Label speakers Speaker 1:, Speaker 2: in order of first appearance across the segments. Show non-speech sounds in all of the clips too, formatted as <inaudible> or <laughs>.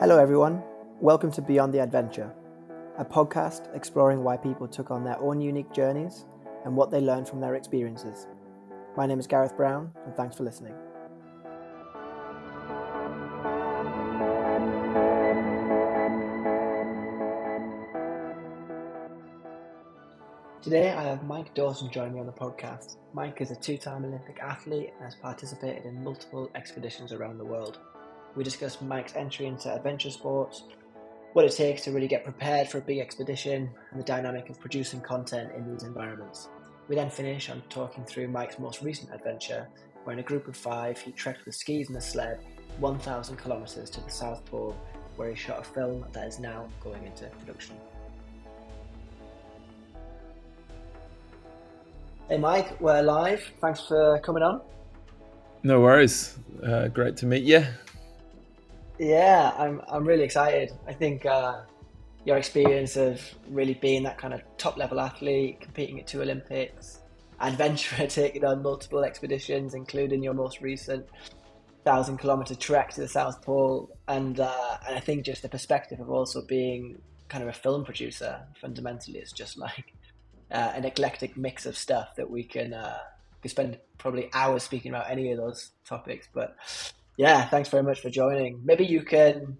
Speaker 1: Hello, everyone. Welcome to Beyond the Adventure, a podcast exploring why people took on their own unique journeys and what they learned from their experiences. My name is Gareth Brown, and thanks for listening. Today, I have Mike Dawson joining me on the podcast. Mike is a two time Olympic athlete and has participated in multiple expeditions around the world. We discuss Mike's entry into adventure sports, what it takes to really get prepared for a big expedition, and the dynamic of producing content in these environments. We then finish on talking through Mike's most recent adventure, where in a group of five he trekked with skis and a sled 1,000 kilometres to the South Pole, where he shot a film that is now going into production. Hey Mike, we're live. Thanks for coming on.
Speaker 2: No worries. Uh, great to meet you.
Speaker 1: Yeah, I'm I'm really excited. I think uh, your experience of really being that kind of top level athlete, competing at two Olympics, adventurer, <laughs> taking on multiple expeditions, including your most recent thousand kilometer trek to the South Pole, and uh, and I think just the perspective of also being kind of a film producer fundamentally is just like <laughs> uh, an eclectic mix of stuff that we can uh, we spend probably hours speaking about any of those topics, but yeah, thanks very much for joining. Maybe you can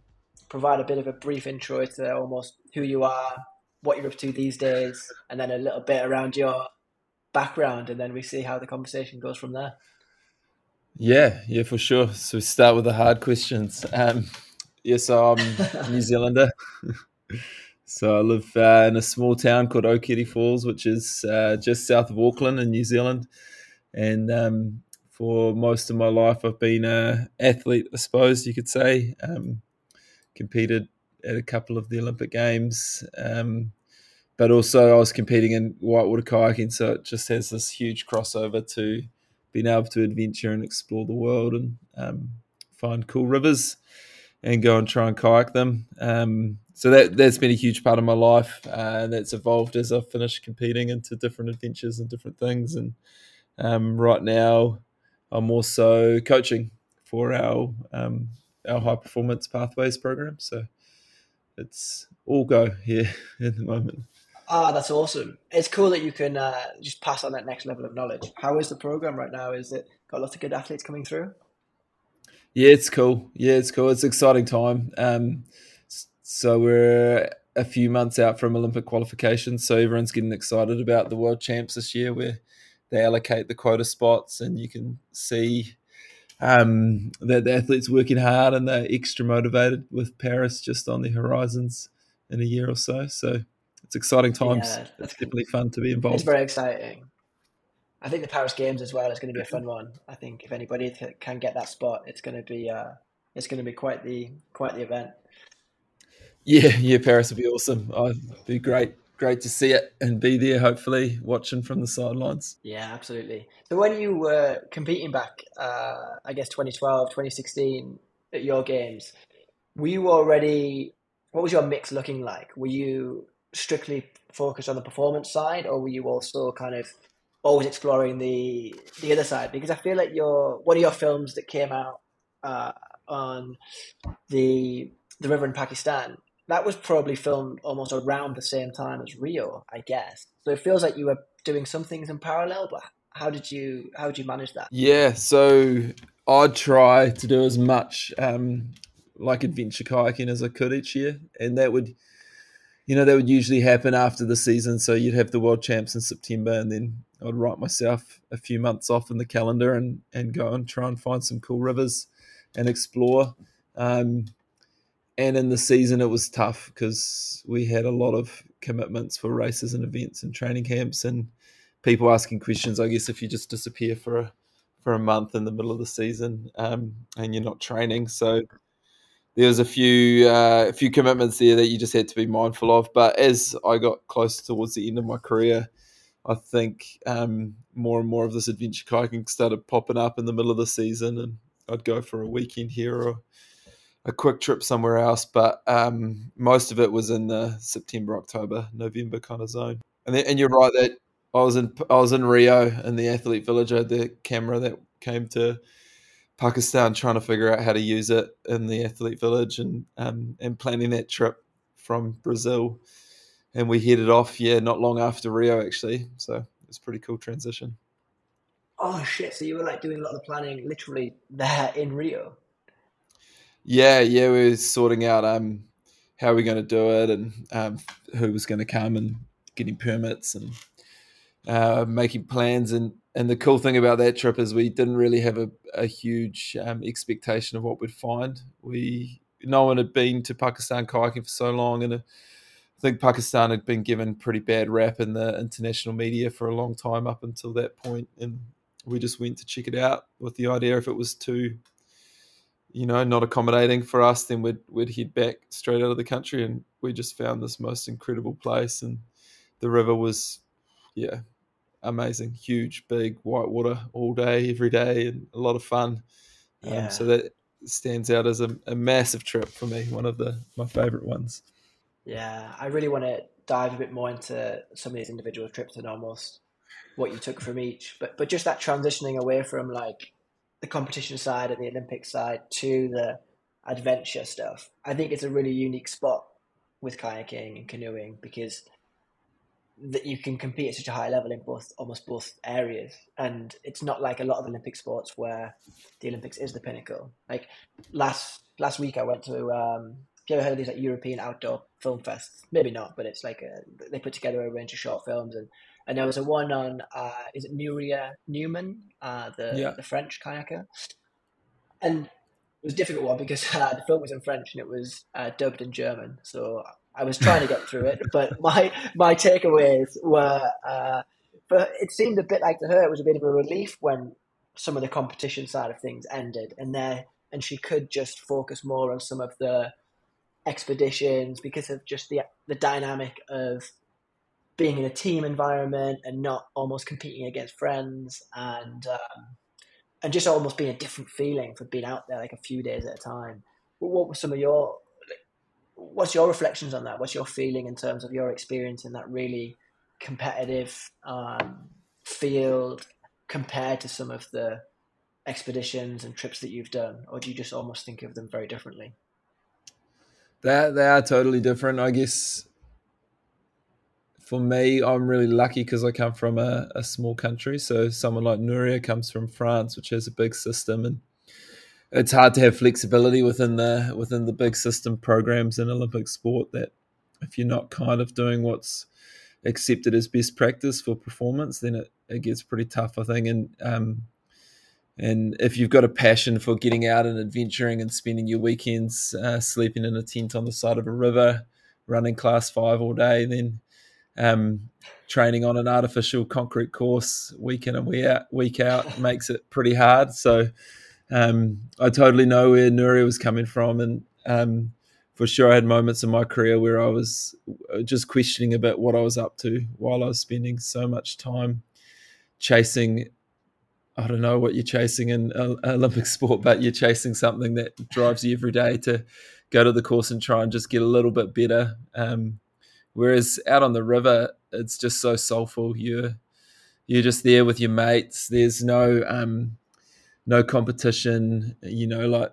Speaker 1: provide a bit of a brief intro to almost who you are, what you're up to these days, and then a little bit around your background, and then we see how the conversation goes from there.
Speaker 2: Yeah, yeah, for sure. So we start with the hard questions. Um, yeah, so I'm a <laughs> New Zealander. <laughs> so I live uh, in a small town called Okere Falls, which is uh, just south of Auckland in New Zealand. And um, for most of my life. I've been an athlete, I suppose you could say. Um, competed at a couple of the Olympic Games, um, but also I was competing in whitewater kayaking, so it just has this huge crossover to being able to adventure and explore the world and um, find cool rivers and go and try and kayak them. Um, so that that's been a huge part of my life, uh, and that's evolved as I've finished competing into different adventures and different things. And um, right now, I'm also coaching for our um, our high performance pathways program. So it's all go here <laughs> at the moment.
Speaker 1: Ah, that's awesome! It's cool that you can uh, just pass on that next level of knowledge. How is the program right now? Is it got lots of good athletes coming through?
Speaker 2: Yeah, it's cool. Yeah, it's cool. It's an exciting time. Um, so we're a few months out from Olympic qualifications, so everyone's getting excited about the World Champs this year. Where they allocate the quota spots, and you can see um, that the athletes working hard and they're extra motivated with Paris just on the horizons in a year or so. So it's exciting times. Yeah, it's definitely fun to be involved.
Speaker 1: It's very exciting. I think the Paris Games as well is going to be a fun one. I think if anybody can get that spot, it's going to be uh, it's going to be quite the quite the event.
Speaker 2: Yeah, yeah, Paris would be awesome. It'd be great great to see it and be there, hopefully, watching from the sidelines.
Speaker 1: Yeah, absolutely. So, when you were competing back, uh, I guess 2012, 2016 at your games, were you already, what was your mix looking like? Were you strictly focused on the performance side, or were you also kind of always exploring the the other side? Because I feel like your one of your films that came out uh, on the the river in Pakistan that was probably filmed almost around the same time as Rio, I guess. So it feels like you were doing some things in parallel, but how did you how did you manage that?
Speaker 2: Yeah, so I'd try to do as much um, like adventure kayaking as I could each year, and that would, you know, that would usually happen after the season. So you'd have the world champs in September, and then I'd write myself a few months off in the calendar and and go and try and find some cool rivers and explore. Um, and in the season it was tough because we had a lot of commitments for races and events and training camps and people asking questions. I guess if you just disappear for a for a month in the middle of the season um, and you're not training, so there was a few uh, a few commitments there that you just had to be mindful of. But as I got closer towards the end of my career, I think um, more and more of this adventure kayaking started popping up in the middle of the season, and I'd go for a weekend here or a quick trip somewhere else, but um, most of it was in the September, October, November kind of zone. And then, and you're right that I was in I was in Rio in the athlete village. I had the camera that came to Pakistan trying to figure out how to use it in the athlete village and um, and planning that trip from Brazil. And we headed off, yeah, not long after Rio actually. So it's pretty cool transition.
Speaker 1: Oh shit! So you were like doing a lot of planning literally there in Rio.
Speaker 2: Yeah, yeah, we were sorting out um how we're going to do it and um, who was going to come and getting permits and uh, making plans and and the cool thing about that trip is we didn't really have a, a huge um, expectation of what we'd find. We no one had been to Pakistan kayaking for so long, and uh, I think Pakistan had been given pretty bad rap in the international media for a long time up until that point, and we just went to check it out with the idea if it was too, you know, not accommodating for us, then we'd we'd head back straight out of the country, and we just found this most incredible place, and the river was, yeah, amazing, huge, big white water all day, every day, and a lot of fun. Yeah. Um, so that stands out as a, a, massive trip for me, one of the my favorite ones.
Speaker 1: Yeah, I really want to dive a bit more into some of these individual trips and almost what you took from each, but but just that transitioning away from like the competition side and the Olympic side to the adventure stuff. I think it's a really unique spot with kayaking and canoeing because that you can compete at such a high level in both almost both areas. And it's not like a lot of olympic sports where the olympics is the pinnacle. Like last last week i went to um have you ever heard of these like european outdoor film fests? Maybe not but it's like a, they put together a range of short films and and there was a one on uh is it Nouria Newman, uh the yeah. the french kayaker and it was a difficult one because <laughs> uh, the film was in French and it was uh, dubbed in German. So I was trying to get through it, <laughs> but my my takeaways were, uh, but it seemed a bit like to her it was a bit of a relief when some of the competition side of things ended, and there and she could just focus more on some of the expeditions because of just the the dynamic of being in a team environment and not almost competing against friends and um, and just almost being a different feeling for being out there like a few days at a time. What were some of your what's your reflections on that? What's your feeling in terms of your experience in that really competitive um, field compared to some of the expeditions and trips that you've done, or do you just almost think of them very differently?
Speaker 2: They they are totally different. I guess for me, I'm really lucky because I come from a, a small country. So someone like Nouria comes from France, which has a big system, and it's hard to have flexibility within the within the big system programs in Olympic sport that if you're not kind of doing what's accepted as best practice for performance, then it, it gets pretty tough, I think. And um, and if you've got a passion for getting out and adventuring and spending your weekends uh, sleeping in a tent on the side of a river, running class five all day, then um, training on an artificial concrete course week in and week out, week out <laughs> makes it pretty hard. So um, I totally know where Nuri was coming from, and um, for sure I had moments in my career where I was uh, just questioning a bit what I was up to while I was spending so much time chasing. I don't know what you're chasing in Olympic <laughs> sport, but you're chasing something that drives you every day to go to the course and try and just get a little bit better. Um, whereas out on the river, it's just so soulful. You're you're just there with your mates. There's no um, no competition. You know, like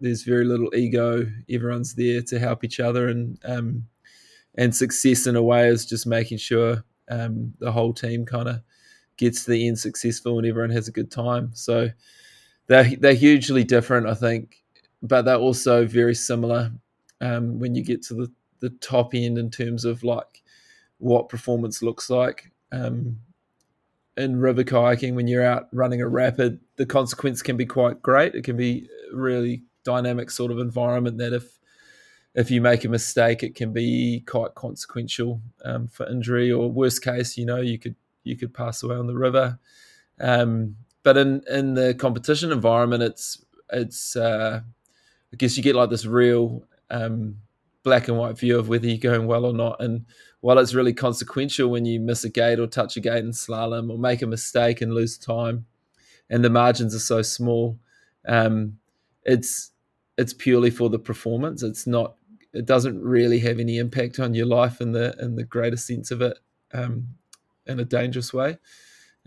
Speaker 2: there's very little ego. Everyone's there to help each other, and um, and success in a way is just making sure um, the whole team kind of gets to the end successful and everyone has a good time. So they're they're hugely different, I think, but they're also very similar um, when you get to the the top end in terms of like what performance looks like. Um, in river kayaking when you're out running a rapid, the consequence can be quite great. It can be really dynamic sort of environment that if if you make a mistake, it can be quite consequential um, for injury or worst case, you know, you could you could pass away on the river. Um, but in in the competition environment, it's it's uh, I guess you get like this real um, black and white view of whether you're going well or not. And while it's really consequential when you miss a gate or touch a gate in slalom or make a mistake and lose time, and the margins are so small, um, it's it's purely for the performance. It's not. It doesn't really have any impact on your life in the in the greater sense of it, um, in a dangerous way.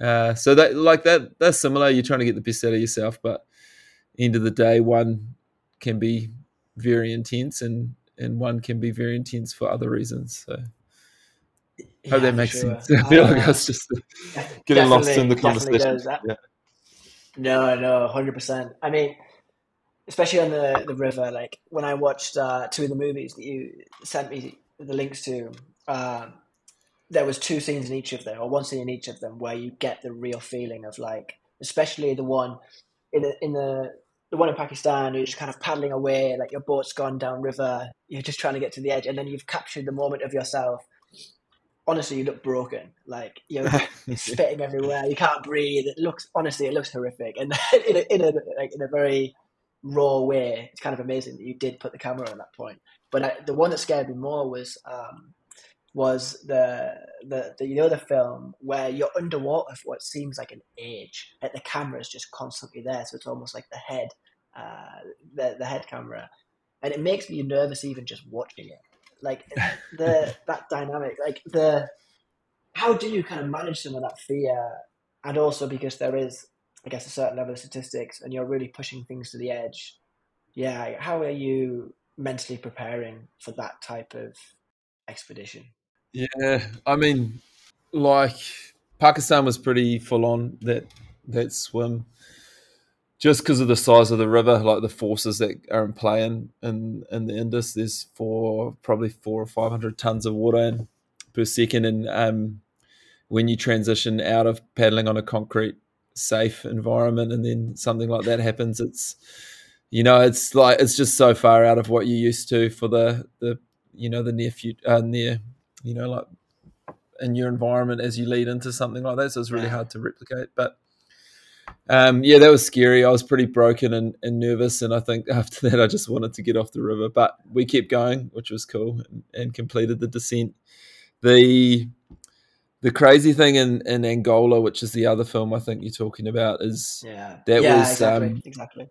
Speaker 2: Uh, so that like that that's similar. You're trying to get the best out of yourself, but end of the day, one can be very intense and and one can be very intense for other reasons. So
Speaker 1: Yeah,
Speaker 2: hope that makes
Speaker 1: sure.
Speaker 2: sense. <laughs> I feel like
Speaker 1: Uh,
Speaker 2: I was just getting lost in the conversation. Yeah.
Speaker 1: No, no, hundred percent. I mean, especially on the the river. Like when I watched uh, two of the movies that you sent me the links to, um, there was two scenes in each of them, or one scene in each of them, where you get the real feeling of like, especially the one in the in the the one in Pakistan, you're just kind of paddling away, like your boat's gone down river, you're just trying to get to the edge, and then you've captured the moment of yourself. Honestly, you look broken. Like you're <laughs> spitting everywhere. You can't breathe. It looks honestly, it looks horrific, and <laughs> in a, in a like in a very raw way. It's kind of amazing that you did put the camera on that point. But I, the one that scared me more was um, was the, the the you know the film where you're underwater for what seems like an age. Like the camera is just constantly there, so it's almost like the head, uh, the the head camera, and it makes me nervous even just watching it. Like <laughs> the that dynamic, like the how do you kind of manage some of that fear, and also because there is, I guess, a certain level of statistics, and you're really pushing things to the edge. Yeah, how are you mentally preparing for that type of expedition?
Speaker 2: Yeah, I mean, like Pakistan was pretty full on that that swim, just because of the size of the river, like the forces that are in play in in, in the Indus. There's four, probably four or five hundred tons of water in per second, and um, when you transition out of paddling on a concrete safe environment, and then something like that happens, it's you know, it's like it's just so far out of what you're used to for the the you know the near future, uh, near you know, like in your environment as you lead into something like that. So it's really
Speaker 1: Yeah.
Speaker 2: hard to replicate. But um, yeah, that was scary. I was pretty broken and, and nervous. And I think <laughs> after that, I just wanted to get off the river. But we kept going, which was cool, and, and completed the descent. The the crazy thing in, in Angola, which is the other film I think you're talking about, is
Speaker 1: Yeah,
Speaker 2: That
Speaker 1: yeah,
Speaker 2: was,
Speaker 1: exactly,
Speaker 2: um,
Speaker 1: exactly.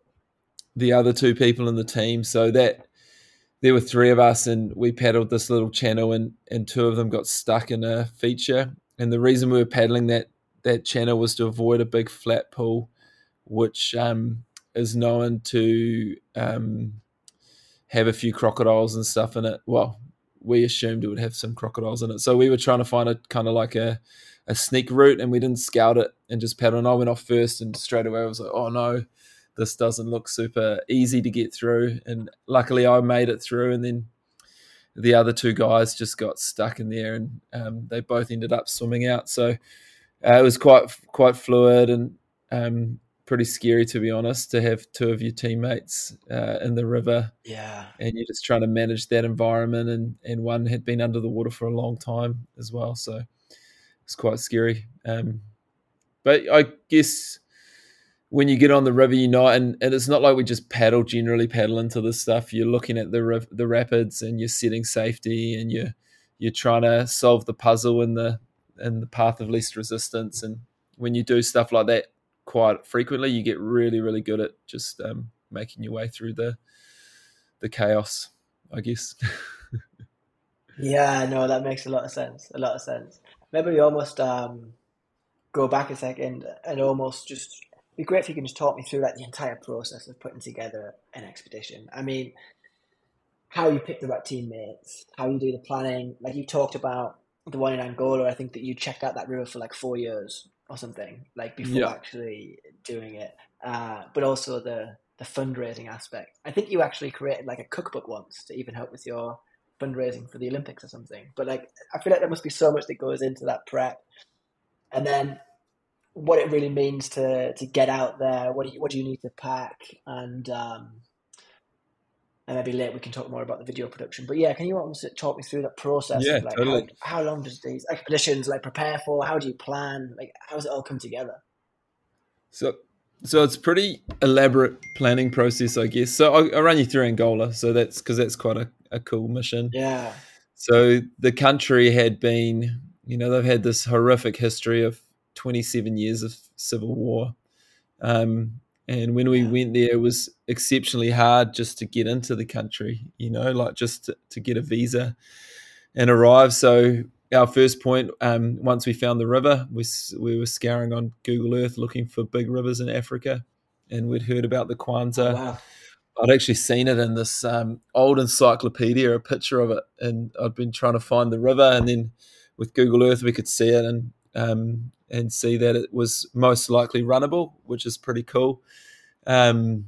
Speaker 2: the other two people in the team. So that there were three of us, and we paddled this little channel, and and two of them got stuck in a feature. And the reason we were paddling that that channel was to avoid a big flat pool, which um, is known to um, have a few crocodiles and stuff in it. Well, we assumed it would have some crocodiles in it, so we were trying to find a kind of like a a sneak route, and we didn't scout it and just paddle. And I went off first, and straight away I was like, "Oh no, this doesn't look super easy to get through." And luckily, I made it through, and then the other two guys just got stuck in there, and um, they both ended up swimming out. So uh, it was quite quite fluid and um, pretty scary, to be honest, to have two of your teammates uh, in the river
Speaker 1: Yeah,
Speaker 2: and you're just trying to manage that environment and and one had been under the water for a long time as well so it's quite scary um but i guess when you get on the river you know and, and it's not like we just paddle generally paddle into this stuff you're looking at the riv- the rapids and you're setting safety and you're you're trying to solve the puzzle in the in the path of least resistance and when you do stuff like that quite frequently you get really really good at just um, making your way through the the chaos, I guess. <laughs>
Speaker 1: yeah, no, that makes a lot of sense. A lot of sense. Maybe we almost um, go back a second and almost just be great if you can just talk me through like the entire process of putting together an expedition. I mean, how you pick the right teammates, how you do the planning. Like you talked about the one in Angola, I think that you checked out that river for like four years or something, like before
Speaker 2: Yeah.
Speaker 1: actually doing it. Uh, but also the the fundraising aspect. I think you actually created like a cookbook once to even help with your fundraising for the Olympics or something. But like, I feel like there must be so much that goes into that prep, and then what it really means to to get out there. What do you what do you need to pack and um, and maybe later we can talk more about the video production. But yeah, can you talk me through that process?
Speaker 2: Yeah,
Speaker 1: of like
Speaker 2: totally.
Speaker 1: how, how long does these expeditions like prepare for? How do you plan? Like how does it all come together?
Speaker 2: So, so it's pretty elaborate planning process, I guess. So I'll, I'll run you through Angola. So that's because that's quite a, a cool mission.
Speaker 1: Yeah,
Speaker 2: So the country had been, you know, they've had this horrific history of 27 years of civil war. Um, and when we went there, it was exceptionally hard just to get into the country, you know, like just to, to get a visa and arrive. So our first point, um, once we found the river, we, we were scouring on Google Earth looking for big rivers in Africa. and we'd heard about the Kwanza.
Speaker 1: Oh, wow.
Speaker 2: I'd actually seen it in this um, old encyclopedia, a picture of it, and I'd been trying to find the river, and then with Google Earth we could see it and um, and see that it was most likely runnable, which is pretty cool. Um,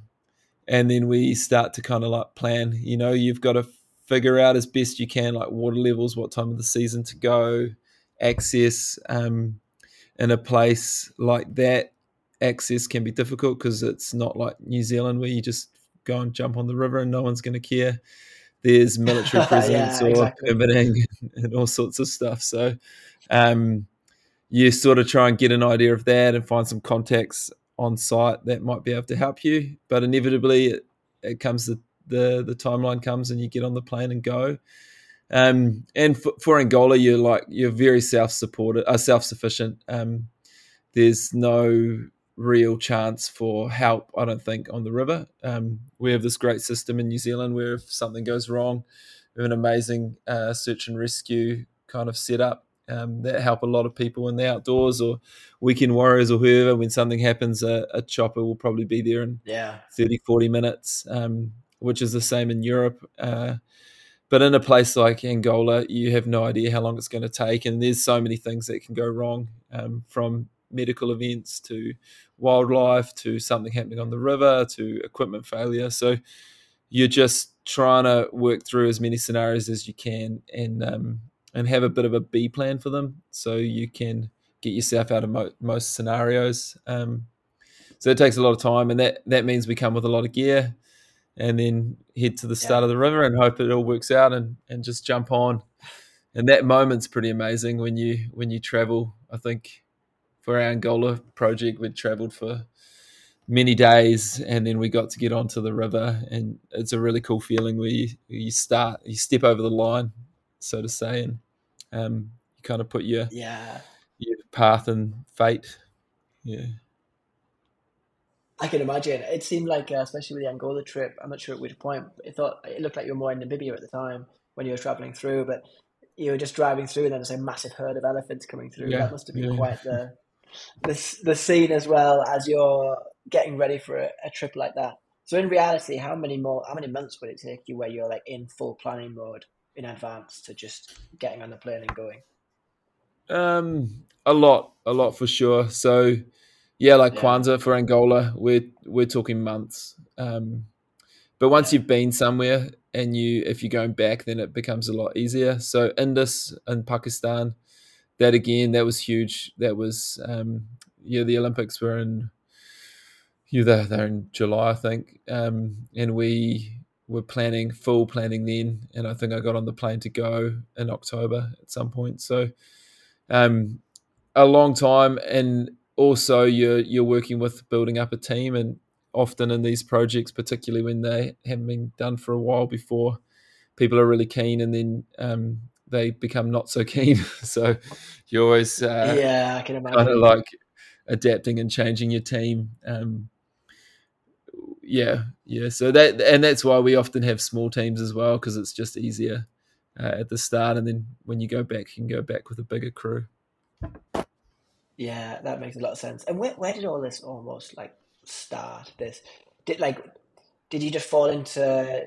Speaker 2: and then we start to kind of like plan. You know, you've got to figure out as best you can, like water levels, what time of the season to go, access. Um, in a place like that, access can be difficult because it's not like New Zealand where you just go and jump on the river and no one's going to care. There's military <laughs> presence
Speaker 1: yeah,
Speaker 2: or
Speaker 1: exactly.
Speaker 2: permitting <laughs> and all sorts of stuff. So um, you sort of try and get an idea of that and find some contacts on site that might be able to help you. But inevitably, it, it comes the, the the timeline comes and you get on the plane and go. Um, and for, for, Angola, you're like you're very self supported, uh, self sufficient. Um, there's no real chance for help, I don't think, on the river. Um, we have this great system in New Zealand where if something goes wrong, we have an amazing uh, search and rescue kind of setup um, that help a lot of people in the outdoors or weekend warriors or whoever. When something happens, a, a chopper will probably be there in
Speaker 1: yeah.
Speaker 2: 30, 40 minutes, um, which is the same in Europe. Uh, but in a place like Angola, you have no idea how long it's going to take, and there's so many things that can go wrong, um, from medical events to wildlife to something happening on the river to equipment failure. So you're just trying to work through as many scenarios as you can, and um, and have a bit of a B plan for them, so you can get yourself out of mo- most scenarios. Um, so it takes a lot of time, and that that means we come with a lot of gear and then head to the start yeah. of the river and hope it all works out and, and just jump on. And that moment's pretty amazing when you when you travel. I think for our Angola project, we'd traveled for many days and then we got to get onto the river and it's a really cool feeling where you, you start you step over the line so to say and um, you kind of put your
Speaker 1: yeah
Speaker 2: your path and fate yeah
Speaker 1: I can imagine. It seemed like, uh, especially with the Angola trip, I'm not sure at which point. It thought it looked like you were more in Namibia at the time when you were traveling through, but you were just driving through, and then there's a massive herd of elephants coming through. Yeah, that must have been yeah. quite the, the the scene as well as you're getting ready for a, a, trip like that. So in reality, how many more, how many months would it take you where you're like in full planning mode in advance to just getting on the plane and going?
Speaker 2: Um, a lot, a lot for sure. So yeah, like yeah. Kwanza for Angola, we're we're talking months. Um, but once yeah. you've been somewhere and you if you're going back, then it becomes a lot easier. So Indus in Pakistan, that again, that was huge. That was um, yeah, the Olympics were in you yeah, they're in July, I think, um, and we were planning full planning then, and I think I got on the plane to go in October at some point. So um, a long time and also you're you're working with building up a team and often in these projects particularly when they haven't been done for a while before people are really keen and then um, they become not so <laughs> keen so you're always uh,
Speaker 1: yeah i can imagine
Speaker 2: kind of like adapting and changing your team um, yeah yeah so that and that's why we often have small teams as well because it's just easier uh, at the start and then when you go back you can go back with a bigger crew
Speaker 1: yeah, that makes a lot of sense. And where where did all this almost like start? This did like did you just fall into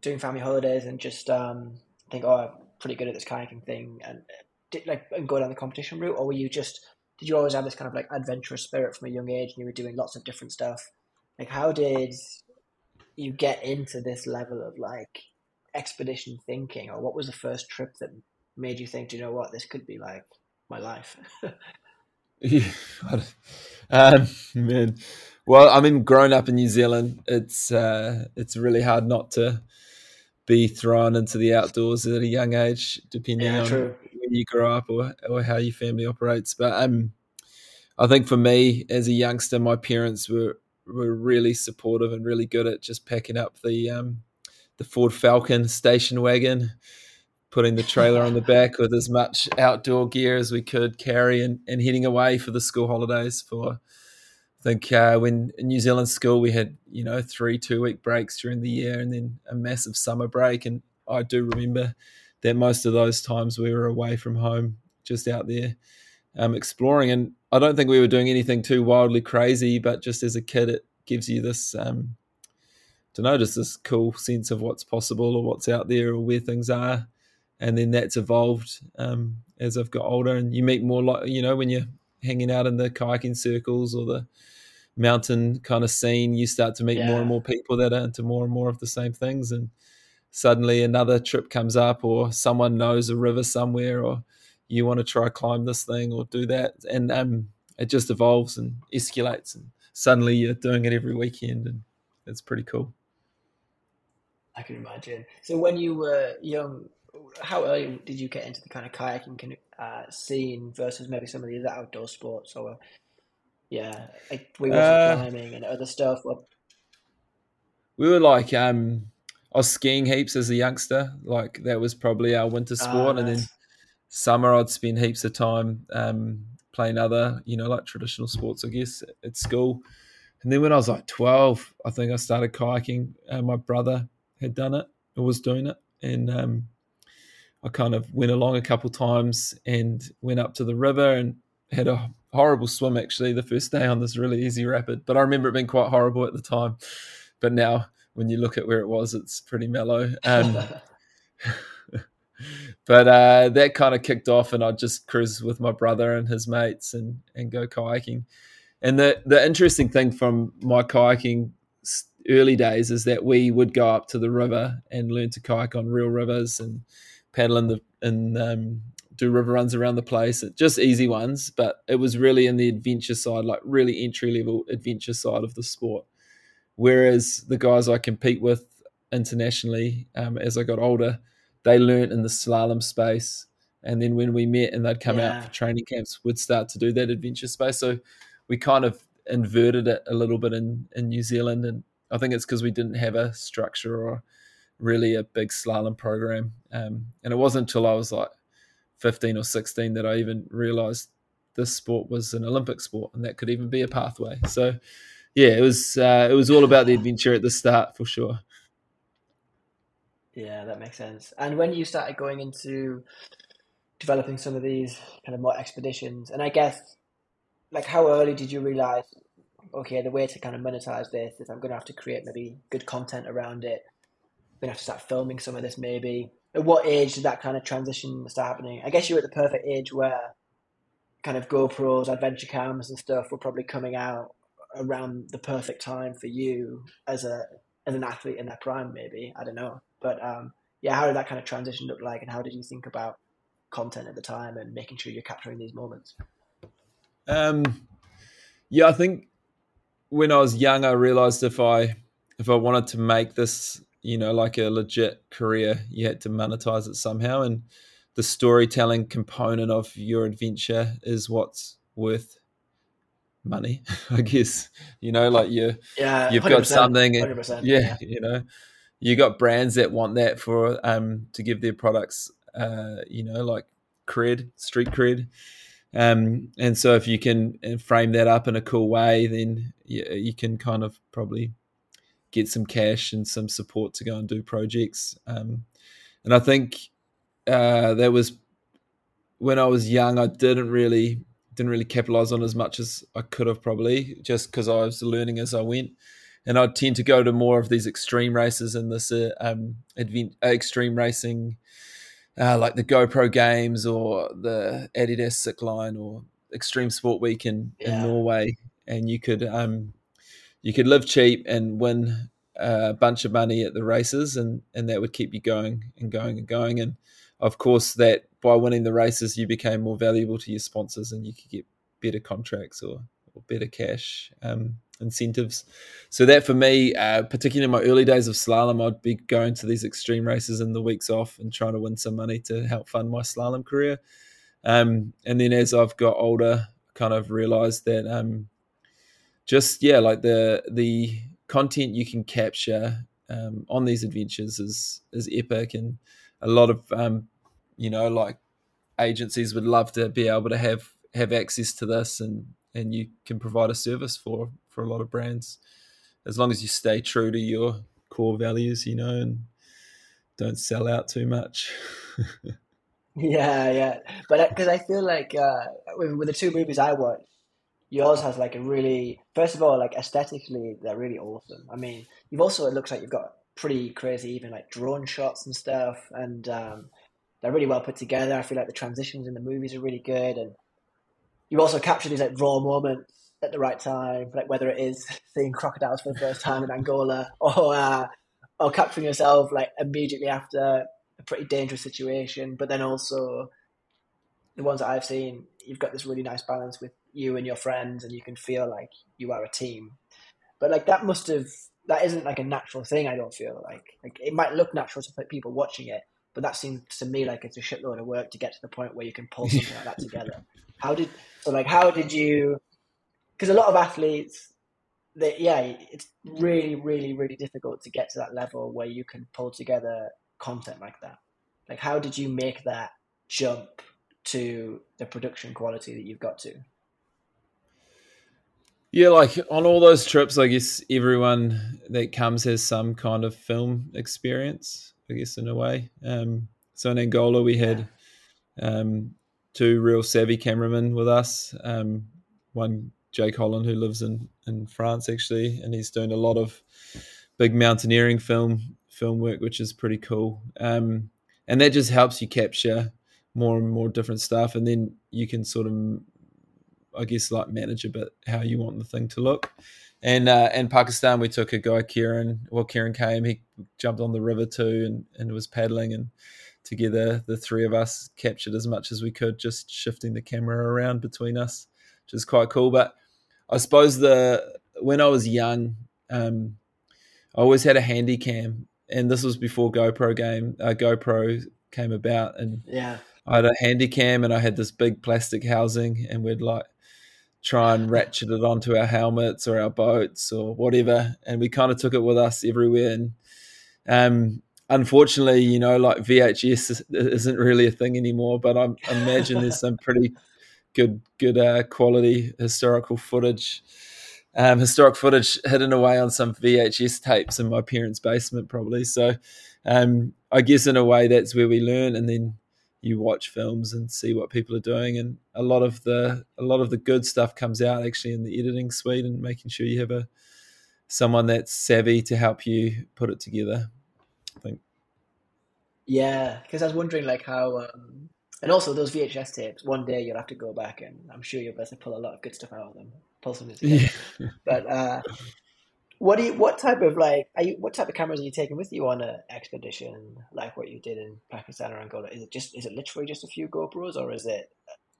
Speaker 1: doing family holidays and just um think, oh, I'm pretty good at this kayaking thing, and did like and go down the competition route, or were you just did you always have this kind of like adventurous spirit from a young age, and you were doing lots of different stuff? Like, how did you get into this level of like expedition thinking, or what was the first trip that made you think, do you know what, this could be like my life? <laughs>
Speaker 2: Yeah, um, man. Well, I mean, growing up in New Zealand, it's uh, it's really hard not to be thrown into the outdoors at a young age, depending yeah, on true. where you grow up or, or how your family operates. But um, I think for me, as a youngster, my parents were were really supportive and really good at just packing up the um, the Ford Falcon station wagon putting the trailer on the <laughs> back with as much outdoor gear as we could carry and, and heading away for the school holidays for I think uh, when in New Zealand school we had you know three two week breaks during the year and then a massive summer break. And I do remember that most of those times we were away from home just out there um, exploring. And I don't think we were doing anything too wildly crazy but just as a kid it gives you this um, to notice this cool sense of what's possible or what's out there or where things are and then that's evolved um, as I've got older and you meet more like you know when you're hanging out in the kayaking circles or the mountain kind of scene you start to meet yeah. more and more people that are into more and more of the same things and suddenly another trip comes up or someone knows a river somewhere or you want to try climb this thing or do that and um, it just evolves and escalates and suddenly you're doing it every weekend and it's pretty cool
Speaker 1: i can imagine so when you were young how early did you get into the kind of kayaking uh, scene versus maybe some of the other outdoor sports or yeah like we were uh, climbing and other stuff or...
Speaker 2: we were like um I was skiing heaps as a youngster. Like that was probably our winter ah, sport, nice. and then summer I'd spend heaps of time um, playing other, you know, like traditional sports, I guess, at school. And then when I was like twelve, I think I started kayaking. Uh, my brother had done it or was doing it, and um, I kind of went along a couple times and went up to the river and had a horrible swim actually the first day on this really easy rapid. But I remember it being quite horrible at the time. But now when you look at where it was, it's pretty mellow. Um, <laughs> <laughs> but uh, that kind of kicked off, and I'd just cruise with my brother and his mates and and go kayaking. And the the interesting thing from my kayaking early days is that we would go up to the river and learn to kayak on real rivers and paddle in the and um, do river runs around the place. Just easy ones, but it was really in the adventure side, like really entry level adventure side of the sport. Whereas the guys I compete with internationally, um, as I got older, they learnt in the slalom space. And then when we met and they'd come yeah. out for training camps, would start to do that adventure space. So we kind of inverted it a little bit in, in New Zealand. And I think it's because we didn't have a structure or really a big slalom program. Um, and it wasn't until I was like 15 or 16 that I even realized this sport was an Olympic sport and that could even be a pathway. So yeah, it was uh, it was all about the adventure at the start for sure.
Speaker 1: Yeah, that makes sense. And when you started going into developing some of these kind of more expeditions, and I guess like how early did you realize? Okay, the way to kind of monetize this is I'm going to have to create maybe good content around it. I'm going to have to start filming some of this maybe. At what age did that kind of transition start happening? I guess you were at the perfect age where kind of GoPros, adventure cams, and stuff were probably coming out around the perfect time for you as a as an athlete in their prime, maybe I don't know. But um, yeah, how did that kind of transition look like, and how did you think about content at the time and making sure you're capturing these moments?
Speaker 2: Um, yeah, I think when I was young, I realized if I if I wanted to make this, you know, like a legit career, you had to monetize it somehow, and the storytelling component of your adventure is what's worth money, <laughs> I guess. You know, like you yeah, you've got something and, yeah, yeah, you know, you got brands that want that for um to give their products uh, you know, like cred, street cred. Um, and so if you can uh, frame that up in a cool way, then you, you can kind of probably get some cash and some support to go and do projects. Um, and I think uh, that was when I was young. I didn't really didn't really capitalize on as much as I could have probably just because I was learning as I went. And I'd tend to go to more of these extreme races and this uh, um, advent, uh, extreme racing, uh, like the GoPro games or the Adidas Sickline or Extreme Sport Week in, yeah. in Norway. And you could um, you could live cheap and win a bunch of money at the races, and and that would keep you going and going and going. And of course, that by winning the races, you became more valuable to your sponsors and you could get better contracts or, or better cash um, incentives. So that for me, uh, particularly in my early days of slalom, I'd be going to these extreme races in the weeks off and trying to win some money to help fund my slalom career. Um, and then as I've got older, kind of realized that um, just yeah, like the the content you can capture um, on these adventures is is epic and a lot of um, you know like agencies would love to be able to have have access to this and and you can provide a service for for a lot of brands as long as you stay true to your core values you know and don't sell out too much <laughs>
Speaker 1: yeah yeah but because i feel like uh, with, with, the two movies i watched yours has like a really first of all like aesthetically they're really awesome. I mean, you've also it looks like you've got pretty crazy even like drone shots and stuff, and um, they're really well put together. I feel like the transitions in the movies are really good, and you also capture these like raw moments at the right time, like whether it is <laughs> seeing crocodiles for the first time in Angola or uh, or capturing yourself like immediately after a pretty dangerous situation, but then also the ones that I've seen, you've got this really nice balance with you and your friends, and you can feel like you are a team. But like that must have that isn't like a natural thing. I don't feel like like it might look natural to people watching it, but that seems to me like it's a shitload of work to get to the point where you can pull something like that together. How did so like how did you? Because a lot of athletes, they yeah, it's really really really difficult to get to that level where you can pull together content like that. Like how did you make that jump to the production quality that you've got to?
Speaker 2: Yeah, like on all those trips, I guess everyone that comes has some kind of film experience, I guess, in a way. Um, so in Angola, we had um, two real savvy cameramen with us. Um, one, Jake Holland, who lives in, in France, actually, and he's doing a lot of big mountaineering film film work, which is pretty cool. Um, and that just helps you capture more and more different stuff, and then you can sort of, I guess, like manage a bit how you want the thing to look. And uh, in Pakistan, we took a guy, Kieran. Well, Kieran came. He jumped on the river too, and, and was paddling. And together, the three of us captured as much as we could, just shifting the camera around between us, which is quite cool. But I suppose the when I was young, um, I always had a handy cam, and this was before GoPro game uh, GoPro came about, and
Speaker 1: yeah,
Speaker 2: I had a handy cam and I had this big plastic housing, and we'd like try and <laughs> ratchet it onto our helmets or our boats or whatever, and we kind of took it with us everywhere. And um, unfortunately, you know, like VHS isn't really a thing anymore. But I, I imagine there's some pretty good good uh, quality historical footage. Um, historic footage hidden away on some VHS tapes in my parents' basement, probably. So, um, I guess in a way that's where we learn, and then you watch films and see what people are doing and a lot of the a lot of the good stuff comes out actually in the editing suite and making sure you have a someone that's savvy to help you put it together i think
Speaker 1: yeah because i was wondering like how um, and also those vhs tapes one day you'll have to go back and i'm sure you'll be able to pull a lot of good stuff out of them pull something together yeah. <laughs> but uh what do you? What type of like? Are you? What type of cameras are you taking with you on an expedition like what you did in Pakistan or Angola? Is it just? Is it literally just a few GoPros, or is it?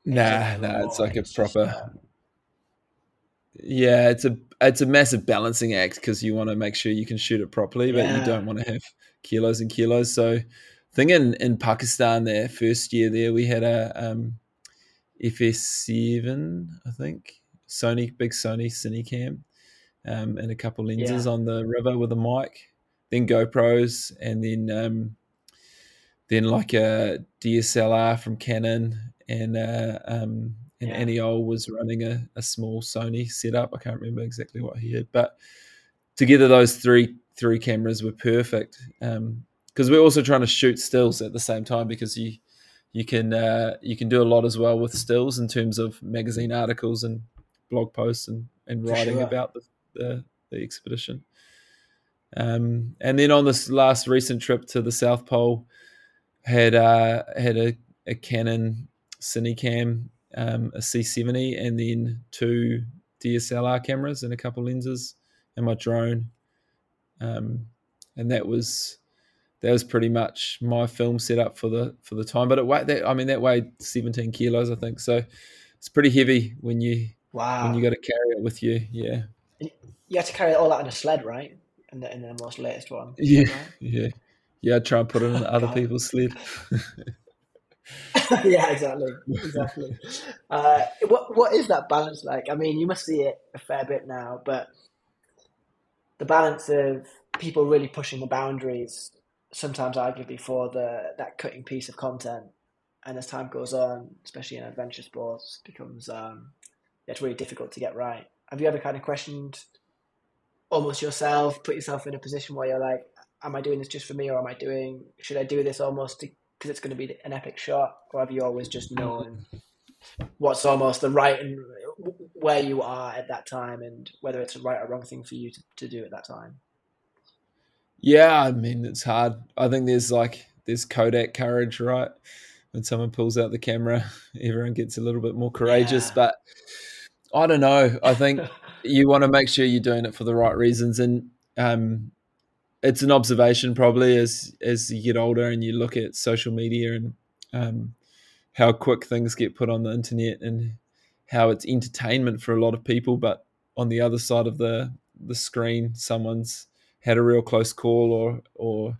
Speaker 2: Nah, nah. It's like a proper. Just, um... Yeah, it's a it's a massive balancing act because you want to make sure you can shoot it properly, but yeah. you don't want to have kilos and kilos. So, thing in in Pakistan, there first year there we had a um, FS7, I think Sony big Sony Cinecam um, and a couple lenses yeah. on the river with a mic, then GoPros, and then um, then like a DSLR from Canon, and uh, um, and yeah. Aniol was running a, a small Sony setup. I can't remember exactly what he had, but together those three three cameras were perfect because we're also trying to shoot stills at the same time because you you can uh, you can do a lot as well with stills in terms of magazine articles and blog posts and, and writing sure. about the, the, the expedition. Um, and then on this last recent trip to the South Pole, had uh, had a, a Canon Cinecam, um, a C70, and then two DSLR cameras and a couple lenses, and my drone. Um, and that was that was pretty much my film setup for the for the time. But it weighed that I mean that weighed 17 kilos, I think. So it's pretty heavy when you wow. when you got to carry it with you. Yeah
Speaker 1: you had to carry it all out on a sled, right? In the, in the most latest one. <laughs>
Speaker 2: Yeah, right? yeah, yeah. Try and put it in oh, other God. people's sled. <laughs> <laughs>
Speaker 1: yeah, exactly, exactly. Uh, what what is that balance like? I mean, you must see it a fair bit now, but the balance of people really pushing the boundaries, sometimes arguably for the that cutting piece of content, and as time goes on, especially in adventure sports, becomes um, it's really difficult to get right. Have you ever kind of questioned almost yourself, put yourself in a position where you're like, am I doing this just for me or am I doing, should I do this almost because it's going to be an epic shot? Or have you always just known what's almost the right and where you are at that time and whether it's a right or wrong thing for you to, to do at that time.
Speaker 2: Yeah, I mean it's hard. I think there's like there's Kodak courage, right? When someone pulls out the camera, <laughs> everyone gets a little bit more courageous.
Speaker 1: Yeah.
Speaker 2: But I don't know. I think <laughs> you want to make sure you're doing it for the right reasons, and um, it's an observation probably as as you get older and you look at social media and um, how quick things get put on the internet and how it's entertainment for a lot of people, but on the other side of the the screen, someone's had a real close call or or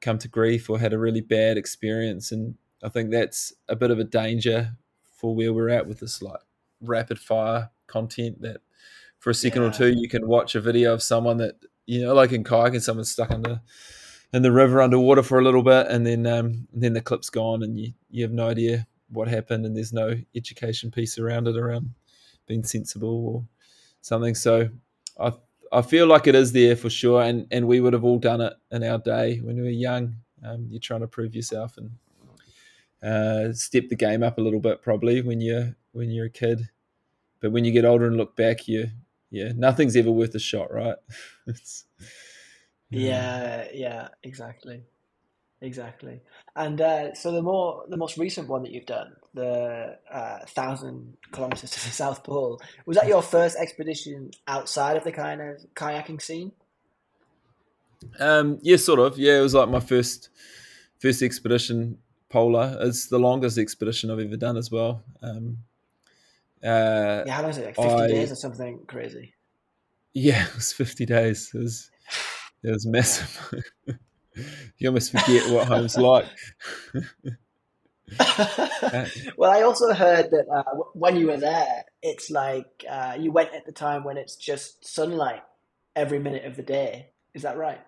Speaker 2: come to grief or had a really bad experience, and I think that's a bit of a danger for where we're at with this like rapid fire content that for a second
Speaker 1: Yeah.
Speaker 2: or two you can watch a video of someone that you know like in kayaking someone's stuck under in the river underwater for a little bit and then um and then the clip's gone and you you have no idea what happened and there's no education piece around it around being sensible or something so i i feel like it is there for sure and and we would have all done it in our day when we were young. Um, you're trying to prove yourself and uh, step the game up a little bit probably when you're when you're a kid. But when you get older and look back you yeah nothing's ever worth a shot right? <laughs>
Speaker 1: Yeah, yeah, exactly, exactly. And uh, so the more the most recent one that you've done, the uh, thousand kilometers to the South Pole, was that your first expedition outside of the kind of kayaking scene?
Speaker 2: Um, yeah, sort of. Yeah, it was like my first first expedition polar. It's the longest expedition I've ever done as well. Um, uh,
Speaker 1: Yeah, how long is it? Like 50
Speaker 2: I-
Speaker 1: days or something crazy?
Speaker 2: yeah, <laughs> it was fifty days. It was it was massive. <laughs> you almost forget what home's like. <laughs>
Speaker 1: well, I also heard that uh, when you were there, it's like uh, you went at the time when it's just sunlight every minute of the day. Is that right?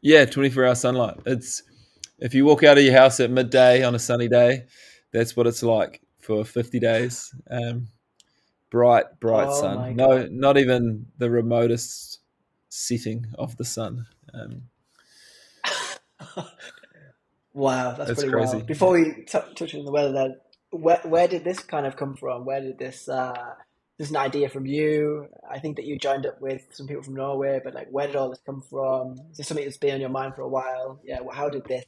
Speaker 2: Yeah, twenty four hour sunlight. It's if you walk out of your house at midday on a sunny day, that's what it's like for fifty days. Um, bright, bright
Speaker 1: Oh
Speaker 2: sun. No, not even the remotest setting of the sun. Um, <laughs>
Speaker 1: Wow, that's,
Speaker 2: That's
Speaker 1: pretty
Speaker 2: crazy.
Speaker 1: wild. Before we t- touch on the weather, then, where where did this kind of come from? Where did this uh, this an idea from you? I think that you joined up with some people from Norway, but like, where did all this come from? Is this something that's been on your mind for a while? Yeah, well, how did this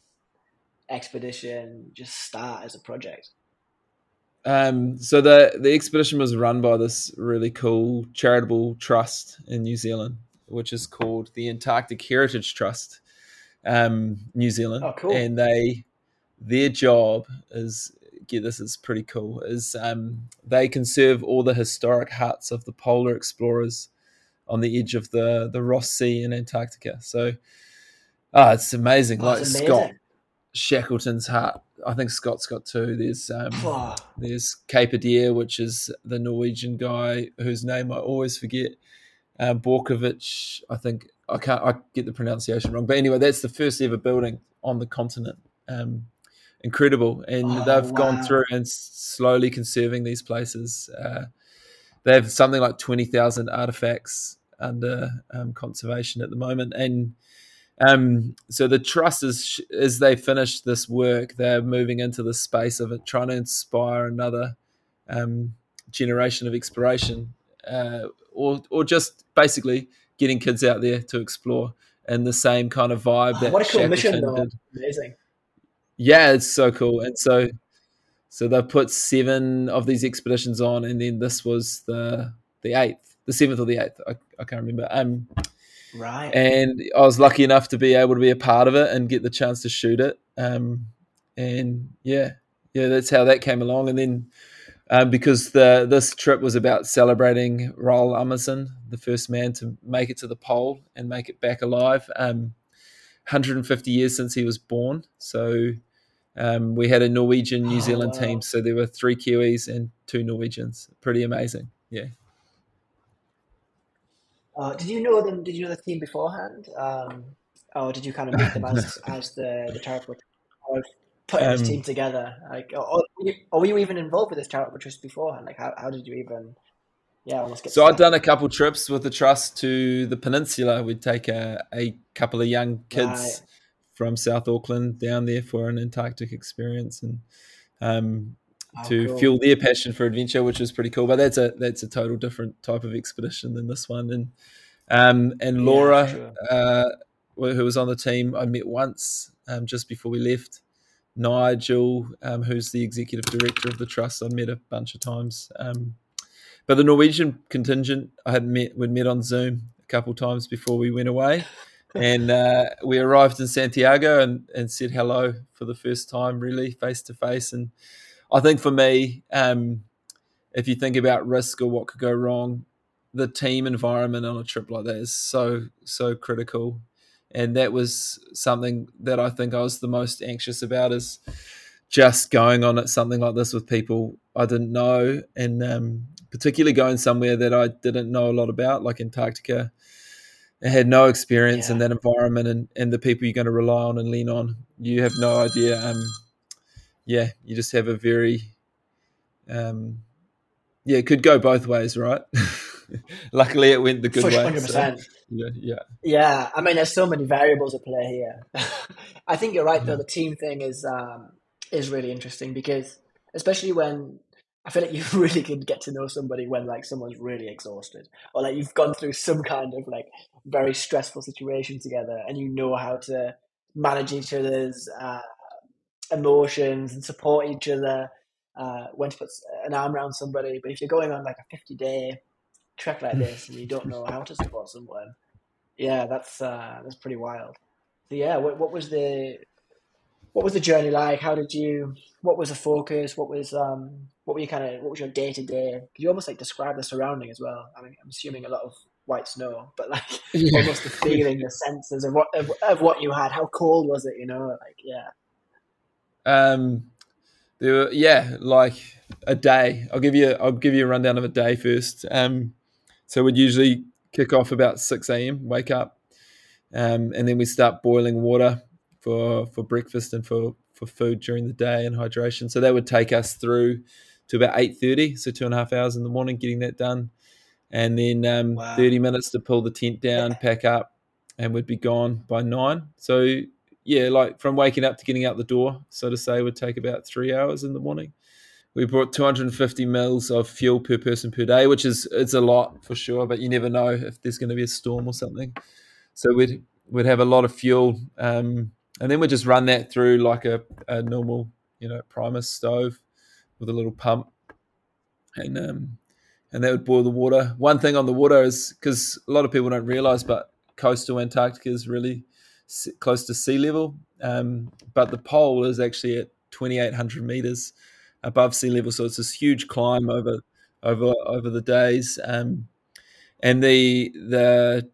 Speaker 1: expedition just start as a project?
Speaker 2: Um, so the the expedition was run by this really cool charitable trust in New Zealand, which is called the Antarctic Heritage Trust, um, New Zealand.
Speaker 1: Oh, cool.
Speaker 2: And they their job is get this is pretty cool is um, they conserve all the historic huts of the polar explorers on the edge of the the Ross Sea in Antarctica. So, ah, it's amazing.
Speaker 1: Oh,
Speaker 2: like
Speaker 1: that's
Speaker 2: Scott. Shackleton's hut. I think Scott's got two. There's um,
Speaker 1: Oh,
Speaker 2: there's Cape Adare, which is the Norwegian guy whose name I always forget. Uh, Borkovich, I think I can't. I get the pronunciation wrong, but anyway, that's the first ever building on the continent. Um, incredible, and
Speaker 1: Oh,
Speaker 2: they've gone through and slowly conserving these places. Uh, they have something like twenty thousand artifacts under um, conservation at the moment, and um, so the trust is as they finish this work, they're moving into the space of it, trying to inspire another um, generation of exploration, uh, or or just basically getting kids out there to explore in the same kind of vibe
Speaker 1: Oh,
Speaker 2: that
Speaker 1: what a cool mission, though.
Speaker 2: did.
Speaker 1: Amazing.
Speaker 2: Yeah, it's so cool, and so so they've put seven of these expeditions on, and then this was the the eighth, the seventh or the eighth. I, I can't remember. Um,
Speaker 1: Right.
Speaker 2: and I was lucky enough to be able to be a part of it and get the chance to shoot it. Um, and yeah, yeah, that's how that came along. And then um, because the this trip was about celebrating Roald Amundsen, the first man to make it to the pole and make it back alive. Um, 150 years since he was born, so um, we had a Norwegian New
Speaker 1: Oh,
Speaker 2: Zealand
Speaker 1: wow.
Speaker 2: team. So there were three Kiwis and two Norwegians. Pretty amazing. Yeah.
Speaker 1: Uh, did you know them? Did you know the team beforehand? Um, or did you kind of meet them as <laughs> as the the charitable putting this
Speaker 2: Um,
Speaker 1: team together? Like, or, or, were you, or were you even involved with this charitable trust beforehand? Like, how, how did you even? Yeah, almost get.
Speaker 2: So I'd done a couple trips with the trust to the peninsula. We'd take a, a couple of young kids
Speaker 1: Right.
Speaker 2: from South Auckland down there for an Antarctic experience, and um,
Speaker 1: Oh,
Speaker 2: to
Speaker 1: cool.
Speaker 2: fuel their passion for adventure, which was pretty cool. But that's a that's a total different type of expedition than this one. And um, and Laura,
Speaker 1: for sure.
Speaker 2: uh, who was on the team, I met once um, just before we left. Nigel, um, who's the executive director of the trust, I'd met a bunch of times. Um, but the Norwegian contingent, I had met, we'd met on Zoom a couple times before we went away, <laughs> and uh, we arrived in Santiago and, and said hello for the first time, really face to face. And I think for me, um, if you think about risk or what could go wrong, the team environment on a trip like that is so so critical and that was something that I think I was the most anxious about is just going on at something like this with people I didn't know, and um, particularly going somewhere that I didn't know a lot about, like Antarctica. I had no experience
Speaker 1: Yeah.
Speaker 2: in that environment, and, and the people you're going to rely on and lean on, you have no idea. Um, yeah, you just have a very, um, yeah, it could go both ways, right? <laughs> <laughs> Luckily, it went the good way.
Speaker 1: hundred
Speaker 2: so, yeah, yeah.
Speaker 1: Yeah, I mean, there's so many variables at play here. <laughs> I think you're right, though. The team thing is um, is really interesting because, especially when I feel like you <laughs> really can get to know somebody when like someone's really exhausted, or like you've gone through some kind of like very stressful situation together, and you know how to manage each other's uh, emotions and support each other. Uh, when to put an arm around somebody, but if you're going on like a 50 day trek like this and you don't know how to support someone, yeah, that's uh, that's pretty wild. So yeah, what, what was the what was the journey like? How did you? What was the focus? What was um? What were you kind of? What was your day to day? Could you almost like describe the surrounding as well? I mean, I'm assuming a lot of white snow, but like <laughs>
Speaker 2: Yeah.
Speaker 1: almost the feeling, the senses of what of, of what you had. How cold was it? You know, like yeah,
Speaker 2: Um, there were, yeah, like a day. I'll give you I'll give you a rundown of a day first. Um, so we'd usually kick off about six a.m. Wake up, um, and then we start boiling water for for breakfast and for for food during the day and hydration. So that would take us through to about eight thirty, so two and a half hours in the morning getting that done, and then um,
Speaker 1: Wow.
Speaker 2: thirty minutes to pull the tent down, pack up, and we'd be gone by nine. So yeah, like from waking up to getting out the door, so to say, would take about three hours in the morning. We brought 250 mils of fuel per person per day, which is it's a lot for sure, but you never know if there's going to be a storm or something. So we'd we'd have a lot of fuel, um, and then we'd just run that through like a, a normal, you know, Primus stove with a little pump, and um, and that would boil the water. One thing on the water is because a lot of people don't realize, but coastal Antarctica is really close to sea level, um, but the pole is actually at 2,800 meters above sea level, so it's this huge climb over over over the days, um, and the the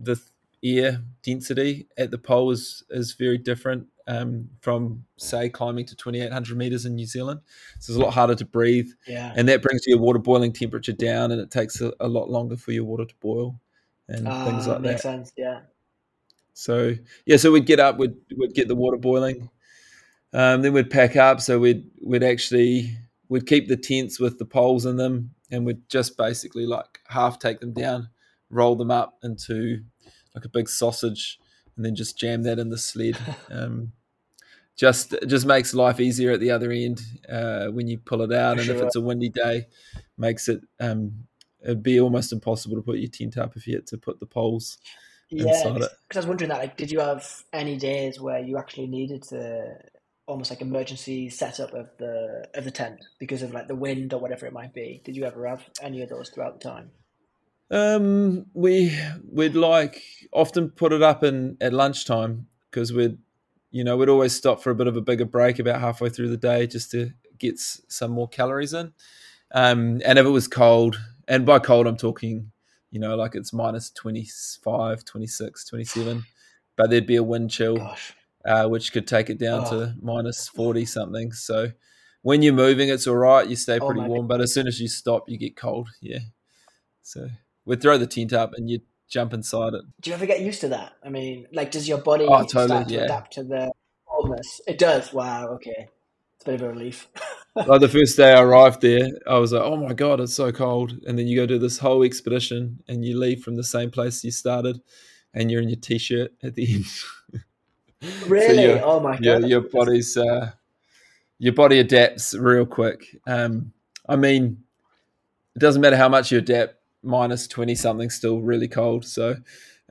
Speaker 2: the air density at the pole is is very different um, from say climbing to 2,800 meters in New Zealand. So it's a lot harder to breathe
Speaker 1: yeah.
Speaker 2: and that brings your water boiling temperature down and it takes a, a lot longer for your water to boil and things
Speaker 1: Ah,
Speaker 2: like
Speaker 1: makes
Speaker 2: that
Speaker 1: sense. Yeah.
Speaker 2: so yeah so we'd get up we'd, we'd get the water boiling um, then we'd pack up so we'd we'd actually we'd keep the tents with the poles in them and we'd just basically like half take them down roll them up into like a big sausage and then just jam that in the sled. <laughs> Um, just just makes life easier at the other end uh, when you pull it out and if it's a windy day makes it um, it'd be almost impossible to put your tent up if you had to put the poles
Speaker 1: Yeah,
Speaker 2: inside it.
Speaker 1: because I was wondering that, like, did you have any days where you actually needed to almost like emergency setup of the of the tent because of like the wind or whatever it might be? Did you ever have any of those throughout the time?
Speaker 2: Um, we we'd like often put it up in at lunchtime because we'd, you know, we'd always stop for a bit of a bigger break about halfway through the day just to get some more calories in. Um, and if it was cold, and by cold I'm talking, you know, like it's minus 25, 26, 27, but there'd be a wind chill,
Speaker 1: Gosh.
Speaker 2: Uh, which could take it down
Speaker 1: Oh,
Speaker 2: to minus 40 something. So when you're moving, it's all right. You stay
Speaker 1: oh
Speaker 2: pretty
Speaker 1: my
Speaker 2: warm, but as soon as you stop, you get cold. Yeah. So we'd throw the tent up and you'd jump inside it.
Speaker 1: Do you ever get used to that? I mean, like, does your body
Speaker 2: Oh, totally.
Speaker 1: start to
Speaker 2: Yeah.
Speaker 1: adapt to the coldness? It does. Wow. Okay. It's a bit of a relief. <laughs>
Speaker 2: Like the first day I arrived there, I was like, oh my God, it's so cold. And then you go do this whole expedition and you leave from the same place you started and you're in your t shirt at the end. <laughs> so
Speaker 1: Really?
Speaker 2: your,
Speaker 1: Oh my
Speaker 2: your,
Speaker 1: God.
Speaker 2: your
Speaker 1: That's,
Speaker 2: body's, uh, your body adapts real quick. Um, I mean, it doesn't matter how much you adapt. Minus twenty something, still really cold. So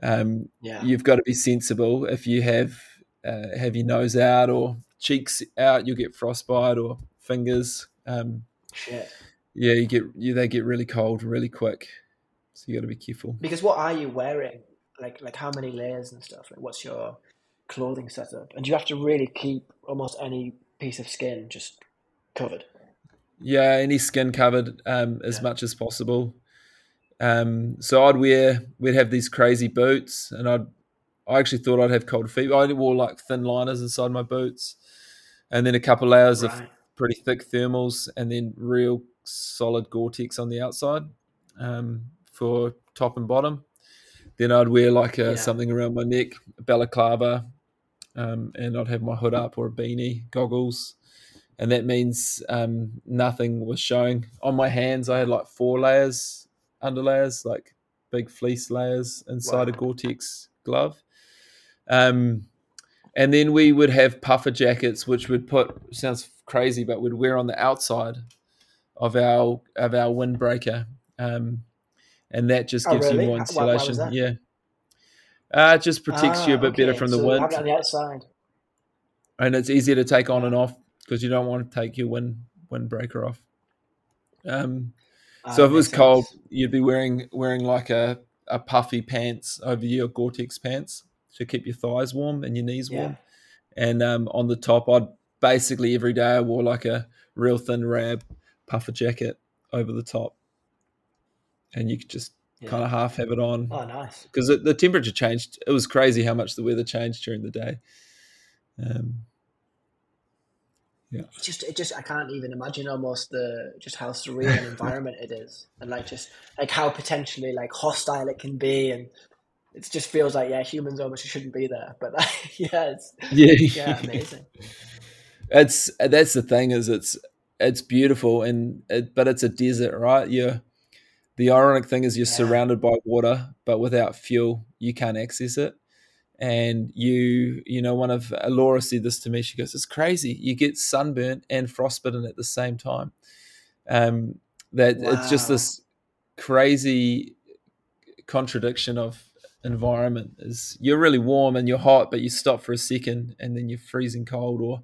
Speaker 2: um,
Speaker 1: Yeah.
Speaker 2: you've got to be sensible. If you have uh, have your nose out or cheeks out, you'll get frostbite or fingers. Um,
Speaker 1: Shit.
Speaker 2: yeah, you get you, they get really cold really quick. So you got to be careful.
Speaker 1: Because what are you wearing? Like like how many layers and stuff? Like what's your clothing setup? And you have to really keep almost any piece of skin just covered?
Speaker 2: Yeah, any skin covered um, as
Speaker 1: Yeah.
Speaker 2: much as possible. Um, so I'd wear, we'd have these crazy boots, and I'd, I actually thought I'd have cold feet. I only wore like thin liners inside my boots, and then a couple layers of pretty thick thermals, and then real solid Gore-Tex on the outside um, for top and bottom. Then I'd wear like a,
Speaker 1: Yeah.
Speaker 2: something around my neck, a balaclava, um, and I'd have my hood up or a beanie, goggles, and that means um, nothing was showing on my hands. I had like four layers, under layers, like big fleece layers inside a
Speaker 1: Wow.
Speaker 2: Gore-Tex glove. Um, and then we would have puffer jackets, which would put sounds crazy, but we'd wear on the outside of our of our windbreaker, um, and that just
Speaker 1: Oh,
Speaker 2: gives
Speaker 1: really?
Speaker 2: you more
Speaker 1: Why- why
Speaker 2: insulation.
Speaker 1: that?
Speaker 2: Yeah, uh, it just protects you a
Speaker 1: Ah,
Speaker 2: bit better from the
Speaker 1: So have
Speaker 2: wind
Speaker 1: on the outside.
Speaker 2: and it's easier to take on and off because you don't want to take your wind windbreaker off. Um,
Speaker 1: Ah,
Speaker 2: so if it was cold,
Speaker 1: sense.
Speaker 2: you'd be wearing wearing like a, a puffy pants over your Gore-Tex pants to keep your thighs warm and your knees warm.
Speaker 1: Yeah.
Speaker 2: And um, on the top, I'd basically every day I wore like a real thin Rab puffer jacket over the top, and you could just
Speaker 1: Yeah.
Speaker 2: kind of half have it on
Speaker 1: Oh, nice.
Speaker 2: because the, the temperature changed. It was crazy how much the weather changed during the day. Um,
Speaker 1: It just, it just, I can't even imagine almost the just how surreal an <laughs> environment it is, and like just like how potentially like hostile it can be, and it just feels like yeah, humans almost shouldn't be there, but <laughs> yeah, it's
Speaker 2: yeah,
Speaker 1: yeah, amazing. <laughs>
Speaker 2: it's that's the thing is it's it's beautiful and it, but it's a desert right you're the ironic thing is you're
Speaker 1: Yeah.
Speaker 2: surrounded by water but without fuel you can't access it. And you you know one of laura said this to me. She goes it's crazy. You get sunburnt and frostbitten at the same time. Um that it's just this crazy contradiction of environment is you're really warm and you're hot but you stop for a second and then you're freezing cold or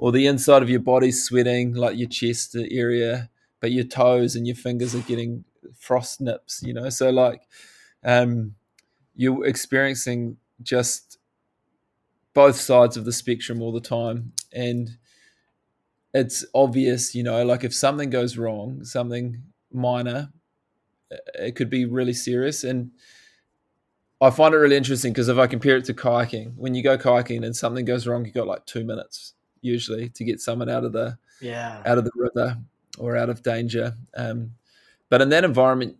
Speaker 2: or the inside of your body's sweating like your chest area but your toes and your fingers are getting frost nips you know? So like um you're experiencing just both sides of the spectrum all the time. And it's obvious you know like if something goes wrong something minor it could be really serious. And i find it really interesting because if i compare it to kayaking when you go kayaking and something goes wrong you've got like two minutes usually to get someone out of the
Speaker 1: Yeah,
Speaker 2: out of the river or out of danger. Um, but in that environment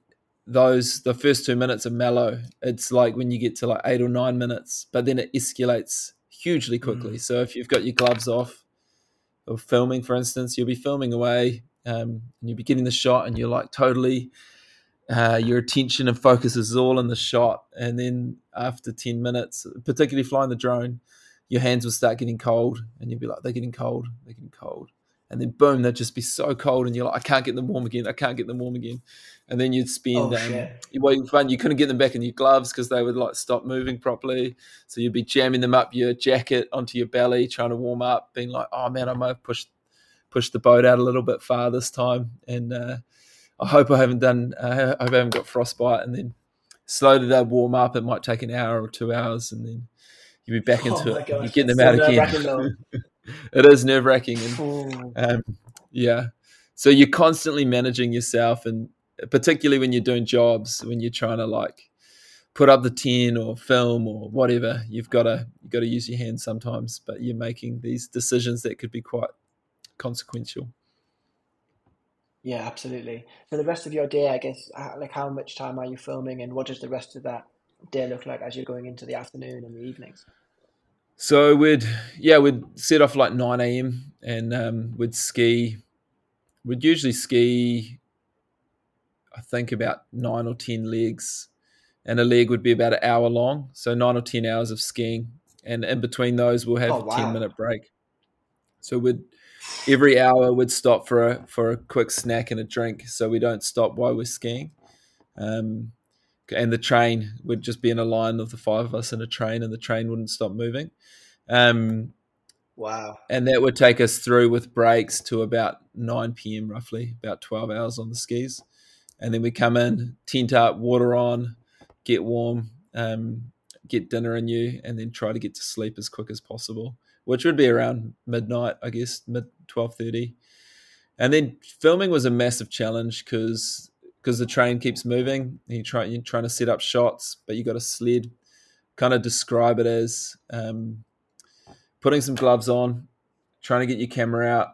Speaker 2: those the first two minutes are mellow. It's like when you get to like eight or nine minutes but then it escalates hugely quickly. So if you've got your gloves off or filming for instance you'll be filming away um, and you'll be getting the shot and you're like totally uh, your attention and focus is all in the shot. And then after 10 minutes particularly flying the drone your hands will start getting cold and you'll be like they're getting cold. They're getting cold and then boom they'd just be so cold and you're like i can't get them warm again. I can't get them warm again. And then you'd spend
Speaker 1: Oh,
Speaker 2: um,
Speaker 1: shit.
Speaker 2: well you couldn't get them back in your gloves because they would like stop moving properly. So you'd be jamming them up your jacket onto your belly trying to warm up being like oh man i might have pushed pushed the boat out a little bit far this time. And uh, i hope i haven't done uh, i hope i haven't got frostbite. And then slowly they'll warm up. It might take an hour or two hours and then you'd be back
Speaker 1: Oh
Speaker 2: into
Speaker 1: my
Speaker 2: it.
Speaker 1: Gosh,
Speaker 2: you get them
Speaker 1: that's
Speaker 2: out
Speaker 1: so
Speaker 2: again <laughs> <laughs> it is nerve-wracking and um, yeah. So you're constantly managing yourself, and particularly when you're doing jobs, when you're trying to like put up the tin or film or whatever, you've got to you've got to use your hands sometimes. But you're making these decisions that could be quite consequential.
Speaker 1: Yeah, absolutely. For the rest of your day, I guess, like how much time are you filming, and what does the rest of that day look like as you're going into the afternoon and the evenings?
Speaker 2: So we'd yeah we'd set off like nine a.m. and um, we'd ski. We'd usually ski, I think about nine or ten legs, and a leg would be about an hour long. So nine or ten hours of skiing, and in between those we'll have
Speaker 1: Oh,
Speaker 2: a ten minute break. So we'd every hour we'd stop for a for a quick snack and a drink, so we don't stop while we're skiing. Um, and the train would just be in a line of the five of us in a train, and the train wouldn't stop moving. Um,
Speaker 1: wow!
Speaker 2: And that would take us through with breaks to about nine p.m. roughly, about twelve hours on the skis, and then we come in, tent up, water on, get warm, um, get dinner in you, and then try to get to sleep as quick as possible, which would be around midnight, I guess, mid twelve thirty. And then filming was a massive challenge because because the train keeps moving. You try you're trying to set up shots, but you got a sled. Kind of describe it as um, putting some gloves on, trying to get your camera out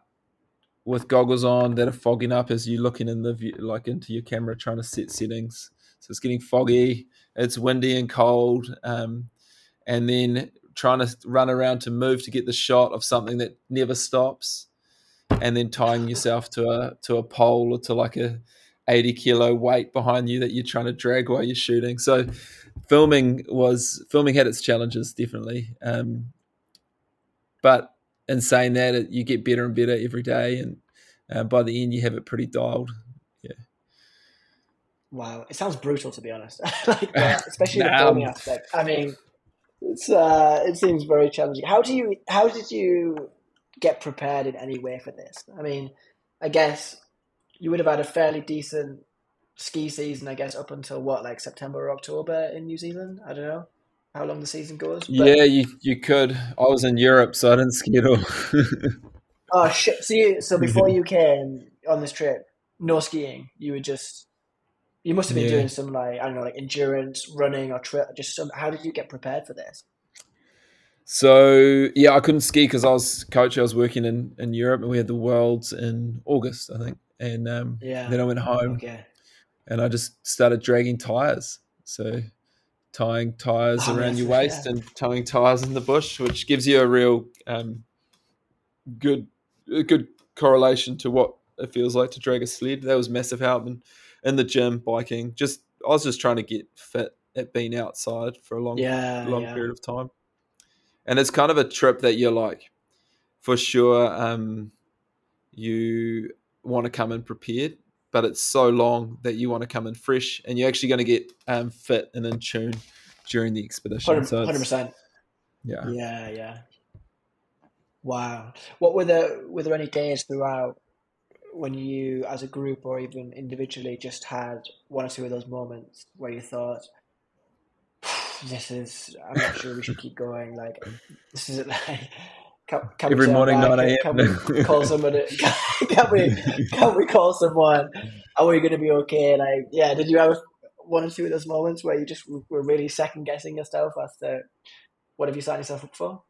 Speaker 2: with goggles on that are fogging up as you're looking in the view, like into your camera, trying to set settings. So it's getting foggy, it's windy and cold, um, and then trying to run around to move to get the shot of something that never stops, and then tying yourself to a to a pole or to like a 80 kilo weight behind you that you're trying to drag while you're shooting. So filming was filming had its challenges definitely. Um, but in saying that, it, you get better and better every day, and uh, by the end, you have it pretty dialed. Yeah.
Speaker 1: Wow, it sounds brutal to be honest. <laughs> like that, <laughs> especially the filming aspect. I mean, it's uh, it seems very challenging. How do you? How did you get prepared in any way for this? I mean, I guess you would have had a fairly decent ski season, I guess, up until what, like September or October in New Zealand. I don't know how long the season goes. But...
Speaker 2: Yeah, you you could. I was in Europe, so I didn't ski at all. <laughs>
Speaker 1: oh shit! So you, so before <laughs> you came on this trip, no skiing. You were just you must have been yeah. doing some like I don't know, like endurance running or tri- just some. How did you get prepared for this?
Speaker 2: So yeah, I couldn't ski because I was coach. I was working in in Europe, and we had the Worlds in August, I think and um, yeah. then I went home okay. and I just started dragging tires. So tying tires oh, around your waist yeah. and tying tires in the bush, which gives you a real um, good a good correlation to what it feels like to drag a sled. That was massive help. And in the gym, biking, just I was just trying to get fit at being outside for a long, yeah, long yeah. period of time. And it's kind of a trip that you're like, for sure, um, you want to come in prepared, but it's so long that you want to come in fresh, and you're actually going to get um, fit and in tune during the expedition.
Speaker 1: Hundred percent.
Speaker 2: Yeah.
Speaker 1: Yeah. Yeah. Wow. What were the were there any days throughout when you, as a group or even individually, just had one or two of those moments where you thought, "This is, I'm not sure we should keep going." Like, this is <laughs> like
Speaker 2: can, can Every morning, nine a.m.
Speaker 1: Can, we call someone? Can, <laughs> can, we? Can we call someone? Are we going to be okay? Like, yeah. Did you have one or two of those moments where you just were really second guessing yourself as to what have you signed yourself up for?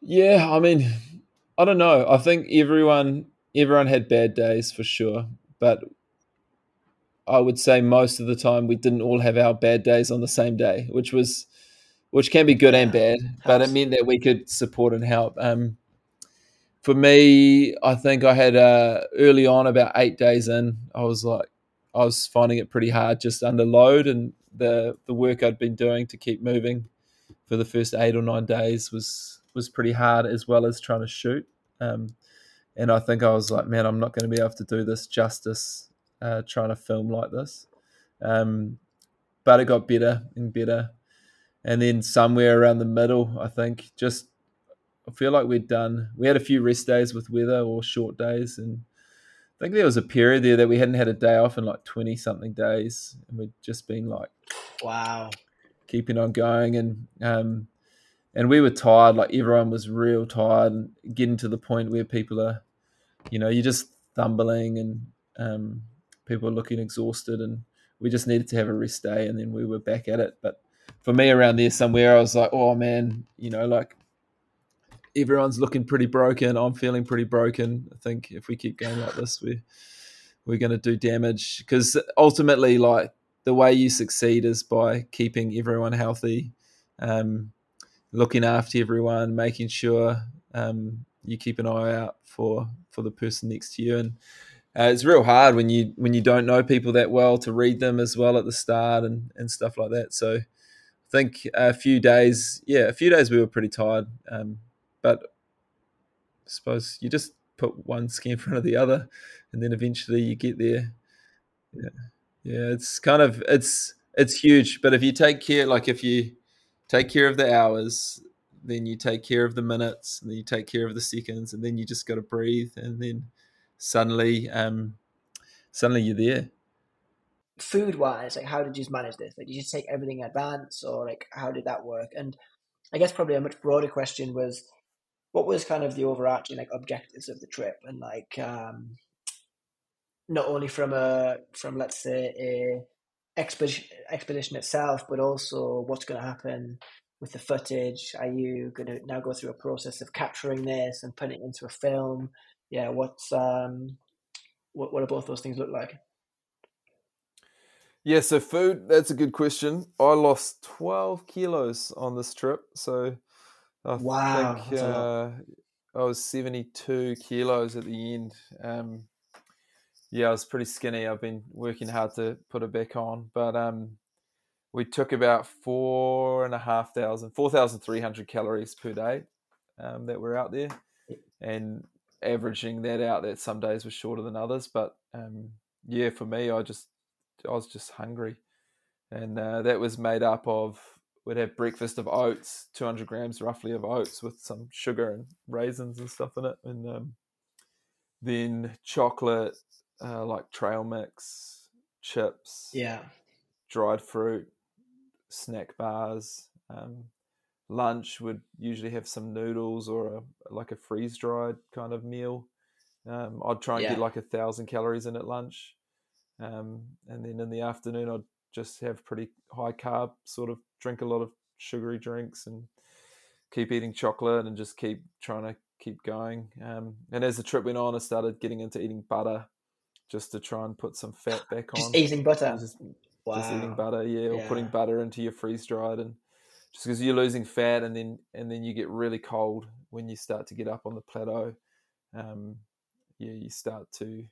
Speaker 2: Yeah, I mean, I don't know. I think everyone everyone had bad days for sure, but I would say most of the time we didn't all have our bad days on the same day, which was which can be good and bad, but it meant that we could support and help. Um, for me, I think I had uh, early on about eight days in, I was like, I was finding it pretty hard just under load, and the the work I'd been doing to keep moving for the first eight or nine days was was pretty hard, as well as trying to shoot. Um, and I think I was like, man, I'm not going to be able to do this justice uh, trying to film like this. Um, but it got better and better and then somewhere around the middle, I think just I feel like we'd done. We had a few rest days with weather or short days, and I think there was a period there that we hadn't had a day off in like twenty something days, and we'd just been like,
Speaker 1: wow,
Speaker 2: keeping on going, and um, and we were tired. Like everyone was real tired, and getting to the point where people are, you know, you're just stumbling, and um, people are looking exhausted, and we just needed to have a rest day, and then we were back at it, but for me around there somewhere, I was like, oh man, you know, like everyone's looking pretty broken. I'm feeling pretty broken. I think if we keep going like this, we we're going to do damage because ultimately, like the way you succeed is by keeping everyone healthy, um, looking after everyone, making sure um, you keep an eye out for for the person next to you, and uh, it's real hard when you when you don't know people that well to read them as well at the start and and stuff like that. So think a few days, yeah, a few days we were pretty tired, um, but suppose you just put one ski in front of the other, and then eventually you get there. Yeah, yeah, it's kind of it's it's huge. But if you take care, like if you take care of the hours, then you take care of the minutes, and then you take care of the seconds, and then you just got to breathe, and then suddenly, um, suddenly you're there.
Speaker 1: Food wise, like how did you manage this? Like, did you take everything in advance, or like how did that work? And I guess probably a much broader question was, what was kind of the overarching like objectives of the trip, and like um, not only from a from let's say a expedition expedition itself, but also what's going to happen with the footage? Are you going to now go through a process of capturing this and putting it into a film? Yeah, what's um, what what do both those things look like?
Speaker 2: Yeah, so food, that's a good question. I lost 12 kilos on this trip. So I
Speaker 1: wow,
Speaker 2: think uh, I was 72 kilos at the end. Um, yeah, I was pretty skinny. I've been working hard to put it back on. But um, we took about four and a half thousand, 4,300 calories per day um, that were out there. And averaging that out, that some days were shorter than others. But um, yeah, for me, I just I was just hungry, and uh, that was made up of we'd have breakfast of oats, 200 grams roughly of oats with some sugar and raisins and stuff in it, and um, then chocolate, uh, like trail mix, chips,
Speaker 1: yeah,
Speaker 2: dried fruit, snack bars. Um, lunch would usually have some noodles or a, like a freeze dried kind of meal. Um, I'd try and yeah. get like a thousand calories in at lunch. Um, and then in the afternoon, I'd just have pretty high carb, sort of drink a lot of sugary drinks and keep eating chocolate and just keep trying to keep going. Um, and as the trip went on, I started getting into eating butter just to try and put some fat back on.
Speaker 1: Just eating butter.
Speaker 2: Just, wow. just eating butter, yeah, or yeah. putting butter into your freeze dried and just because you're losing fat and then and then you get really cold when you start to get up on the plateau. Um, yeah, you start to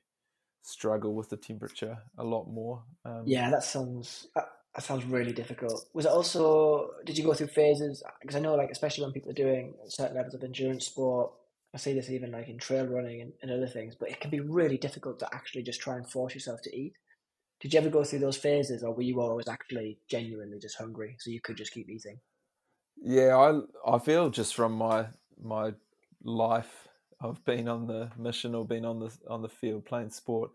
Speaker 2: struggle with the temperature a lot more.
Speaker 1: Um, yeah, that sounds that, sounds really difficult. Was it also? Did you go through phases? Because I know, like, especially when people are doing certain levels of endurance sport, I see this even like in trail running and, and other things. But it can be really difficult to actually just try and force yourself to eat. Did you ever go through those phases, or were you always actually genuinely just hungry, so you could just keep eating?
Speaker 2: Yeah, I I feel just from my my life I've been on the mission or been on the on the field playing sport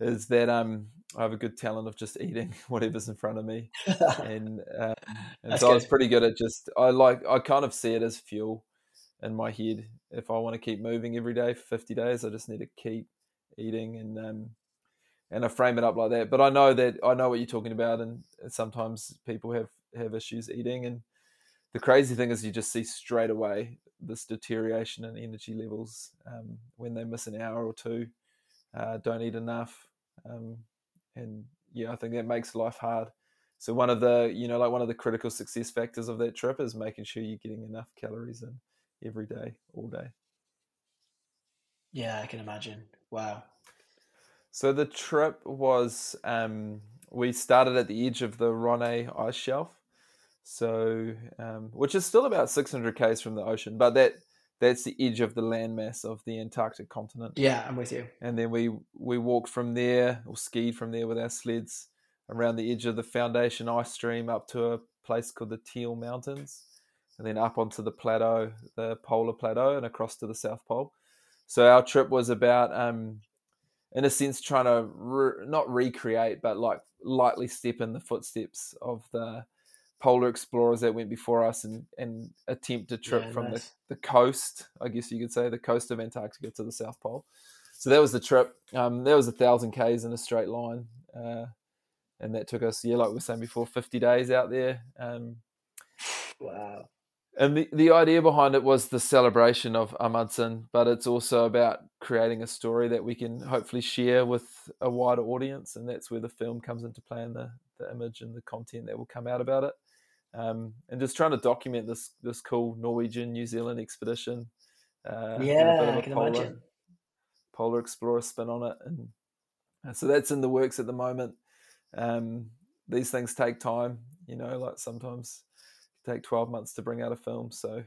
Speaker 2: is that um, I have a good talent of just eating <laughs> whatever's in front of me, <laughs> and um, and so good. I was pretty good at just I like I kind of see it as fuel in my head. If I want to keep moving every day for fifty days, I just need to keep eating and um, and I frame it up like that. But I know that I know what you're talking about, and sometimes people have have issues eating, and the crazy thing is you just see straight away this deterioration in energy levels um, when they miss an hour or two, uh, don't eat enough, um, and yeah, I think that makes life hard. So one of the you know like one of the critical success factors of that trip is making sure you're getting enough calories in every day, all day.
Speaker 1: Yeah, I can imagine. Wow.
Speaker 2: So the trip was um, we started at the edge of the Ronne ice shelf, so um, which is still about 600 k's from the ocean, but that that's the edge of the landmass of the Antarctic continent.
Speaker 1: Yeah, I'm with you.
Speaker 2: And then we we walked from there or skied from there with our sleds around the edge of the Foundation ice stream up to a place called the Thiel Mountains, and then up onto the plateau, the polar plateau, and across to the South Pole. So our trip was about, um, in a sense, trying to re- not recreate, but like lightly step in the footsteps of the polar explorers that went before us and, and attempt a trip yeah, from nice. the, the coast, I guess you could say, the coast of Antarctica to the South Pole. So that was the trip. Um, that was a thousand k's in a straight line, uh, and that took us, yeah, like we were saying before, fifty days out there. Um,
Speaker 1: wow.
Speaker 2: And the, the idea behind it was the celebration of Amundsen, but it's also about creating a story that we can hopefully share with a wider audience, and that's where the film comes into play and the, the image and the content that will come out about it um, and just trying to document this this cool Norwegian New Zealand expedition.
Speaker 1: Uh, yeah, I can polar, imagine.
Speaker 2: Polar Explorer spin on it, and, and so that's in the works at the moment. Um, these things take time, you know. Like sometimes take twelve months to bring out a film, so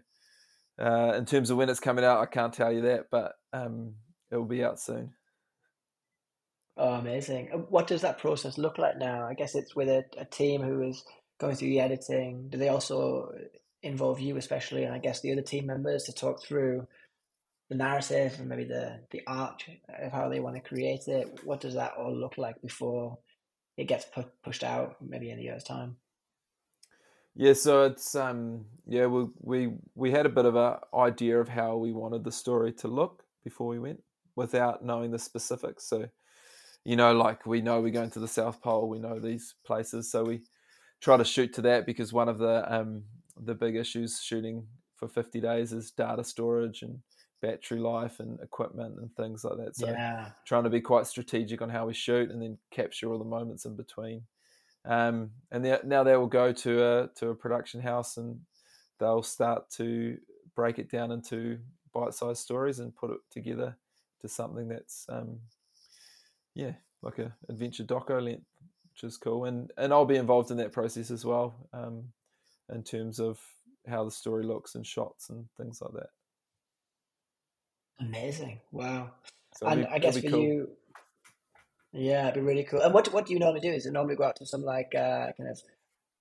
Speaker 2: Uh, in terms of when it's coming out, I can't tell you that, but um, it will be out soon.
Speaker 1: Oh, amazing! What does that process look like now? I guess it's with a, a team who is going through the editing. Do they also involve you, especially, and I guess the other team members, to talk through the narrative and maybe the the art of how they want to create it? What does that all look like before it gets pu- pushed out, maybe in a year's time?
Speaker 2: Yeah, so it's um yeah we we we had a bit of a idea of how we wanted the story to look before we went, without knowing the specifics. So, you know, like we know we're going to the South Pole, we know these places, so we try to shoot to that because one of the um the big issues shooting for fifty days is data storage and battery life and equipment and things like that. So
Speaker 1: yeah.
Speaker 2: trying to be quite strategic on how we shoot and then capture all the moments in between. Um, and now they will go to a to a production house and they'll start to break it down into bite-sized stories and put it together to something that's um, yeah like a adventure doco length, which is cool. And and I'll be involved in that process as well um, in terms of how the story looks and shots and things like that.
Speaker 1: Amazing! Wow.
Speaker 2: So
Speaker 1: and
Speaker 2: be,
Speaker 1: I guess for
Speaker 2: cool.
Speaker 1: you, yeah, it'd be really cool. And what what do you normally do? Is it normally go out to some like uh, kind of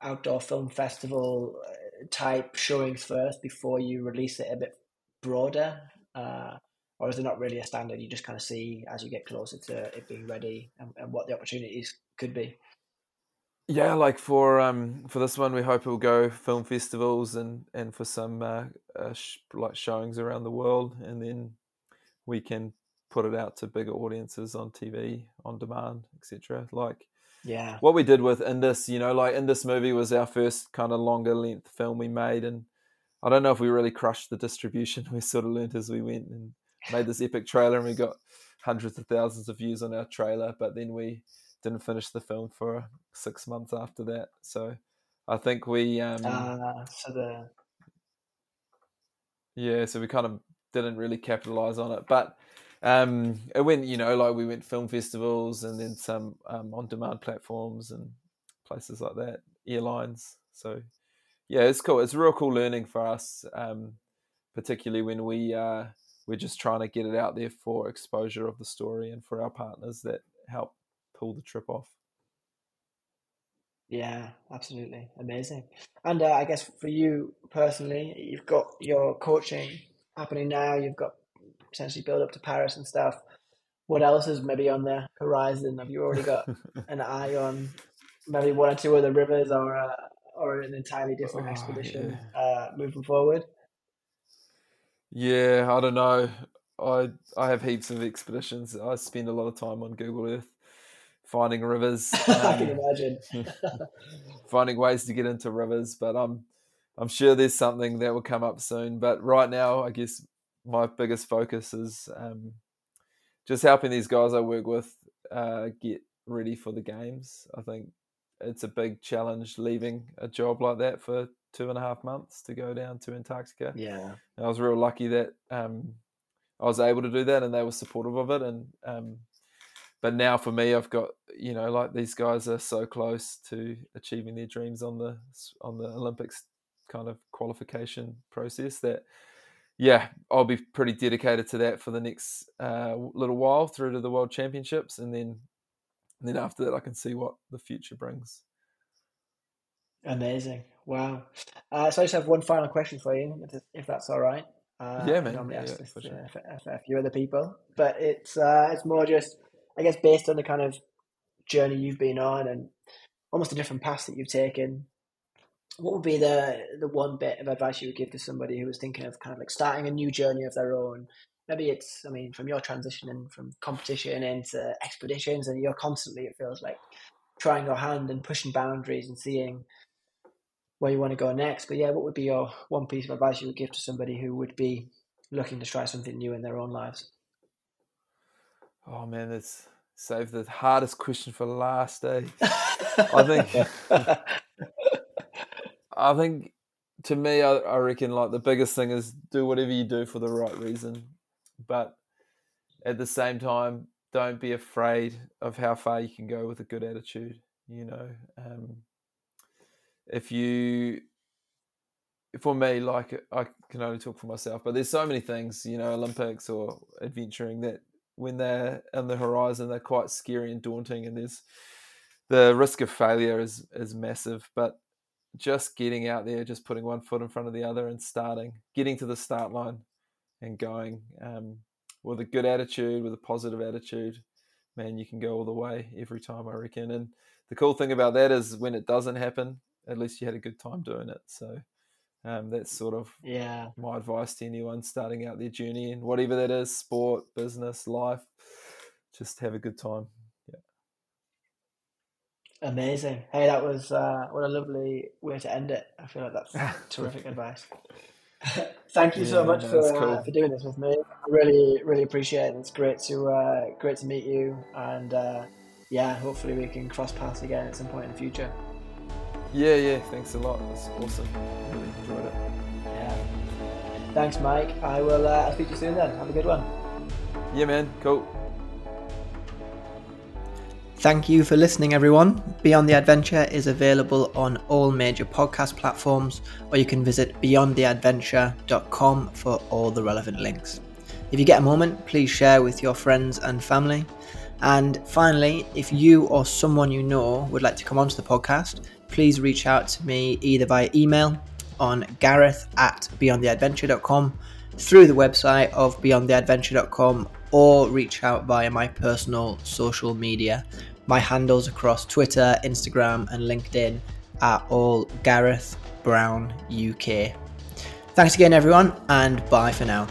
Speaker 1: outdoor film festival uh, type showings first before you release it a bit broader, uh, or is it not really a standard? You just kind of see as you get closer to it being ready and, and what the opportunities could be.
Speaker 2: Yeah, like for um for this one, we hope it will go film festivals and and for some uh, uh sh- like showings around the world, and then we can put it out to bigger audiences on TV, on demand, etc. Like
Speaker 1: yeah,
Speaker 2: what we did with Indus, you know, like Indus movie was our first kind of longer length film we made, and I don't know if we really crushed the distribution. <laughs> We sort of learned as we went and made this epic trailer, and we got hundreds of thousands of views on our trailer, but then we didn't finish the film for six months after that. So I think we um,
Speaker 1: uh, so the
Speaker 2: yeah, so we kind of didn't really capitalize on it. But um, it went, you know, like we went film festivals and then some um, on-demand platforms and places like that, airlines. So yeah, it's cool. It's real cool learning for us, um, particularly when we uh, we're just trying to get it out there for exposure of the story and for our partners that help pull the trip off.
Speaker 1: Yeah, absolutely. Amazing. And uh, I guess for you personally, you've got your coaching happening now, you've got potentially build up to Paris and stuff. What else is maybe on the horizon? Have you already got <laughs> an eye on maybe one or two other rivers or uh, or an entirely different
Speaker 2: Oh,
Speaker 1: expedition
Speaker 2: yeah.
Speaker 1: uh, moving forward?
Speaker 2: Yeah, I don't know. I I have heaps of expeditions. I spend a lot of time on Google Earth finding rivers, <laughs>
Speaker 1: I can
Speaker 2: um,
Speaker 1: imagine. <laughs>
Speaker 2: finding ways to get into rivers. But I'm I'm sure there's something that will come up soon. But right now, I guess my biggest focus is um, just helping these guys I work with uh, get ready for the games. I think it's a big challenge leaving a job like that for two and a half months to go down to Antarctica.
Speaker 1: yeah.
Speaker 2: And I was real lucky that um, I was able to do that, and they were supportive of it. And um, but now for me, I've got you know like these guys are so close to achieving their dreams on the on the Olympics kind of qualification process that yeah, I'll be pretty dedicated to that for the next uh, little while through to the World Championships, and then and then after that, I can see what the future brings.
Speaker 1: Amazing. Wow. Uh, so I just have one final question for you, if, if that's all right. Uh,
Speaker 2: Yeah,
Speaker 1: I
Speaker 2: man.
Speaker 1: normally
Speaker 2: Yeah,
Speaker 1: ask
Speaker 2: yeah,
Speaker 1: this
Speaker 2: sure.
Speaker 1: a, a few other people, but it's uh, it's more just, I guess, based on the kind of journey you've been on and almost a different path that you've taken. What would be the the one bit of advice you would give to somebody who was thinking of kind of like starting a new journey of their own? Maybe it's, I mean, from your transitioning from competition into expeditions, and you're constantly, it feels like, trying your hand and pushing boundaries and seeing where you want to go next. But yeah, what would be your one piece of advice you would give to somebody who would be looking to try something new in their own lives?
Speaker 2: Oh man, it's save the hardest question for last day. <laughs> I think I think to me, I, I reckon like the biggest thing is do whatever you do for the right reason, but at the same time, don't be afraid of how far you can go with a good attitude. You know, um, if you for me, like I can only talk for myself, but there's so many things, you know, Olympics or adventuring that when they're on the horizon, they're quite scary and daunting, and there's the risk of failure is is massive. But just getting out there, just putting one foot in front of the other and starting, getting to the start line, and going um, with a good attitude, with a positive attitude, man, you can go all the way every time, I reckon. And the cool thing about that is when it doesn't happen, at least you had a good time doing it. So um, that's sort of
Speaker 1: yeah.
Speaker 2: my advice to anyone starting out their journey and whatever that is sport business life just have a good time. Yeah.
Speaker 1: Amazing. Hey that was uh, what a lovely way to end it. I feel like that's <laughs> terrific advice. <laughs> Thank you yeah, so much for, cool. uh, for doing this with me. I really really appreciate it. It's great to uh, great to meet you and uh, yeah hopefully we can cross paths again at some point in the future
Speaker 2: yeah, yeah. Thanks a lot. That's awesome. Really enjoyed it.
Speaker 1: Yeah. Thanks, Mike. I will. Uh, I'll speak to you soon. Then have a good one.
Speaker 2: Yeah, man. Cool.
Speaker 1: Thank you for listening, everyone. Beyond the Adventure is available on all major podcast platforms, or you can visit beyondtheadventure.com for all the relevant links. If you get a moment, please share with your friends and family. And finally, if you or someone you know would like to come onto the podcast, please reach out to me either via email on gareth at beyondtheadventure.com, through the website of beyondtheadventure.com, or reach out via my personal social media. My handles across Twitter, Instagram, and LinkedIn are all Gareth Brown UK. Thanks again, everyone, and bye for now.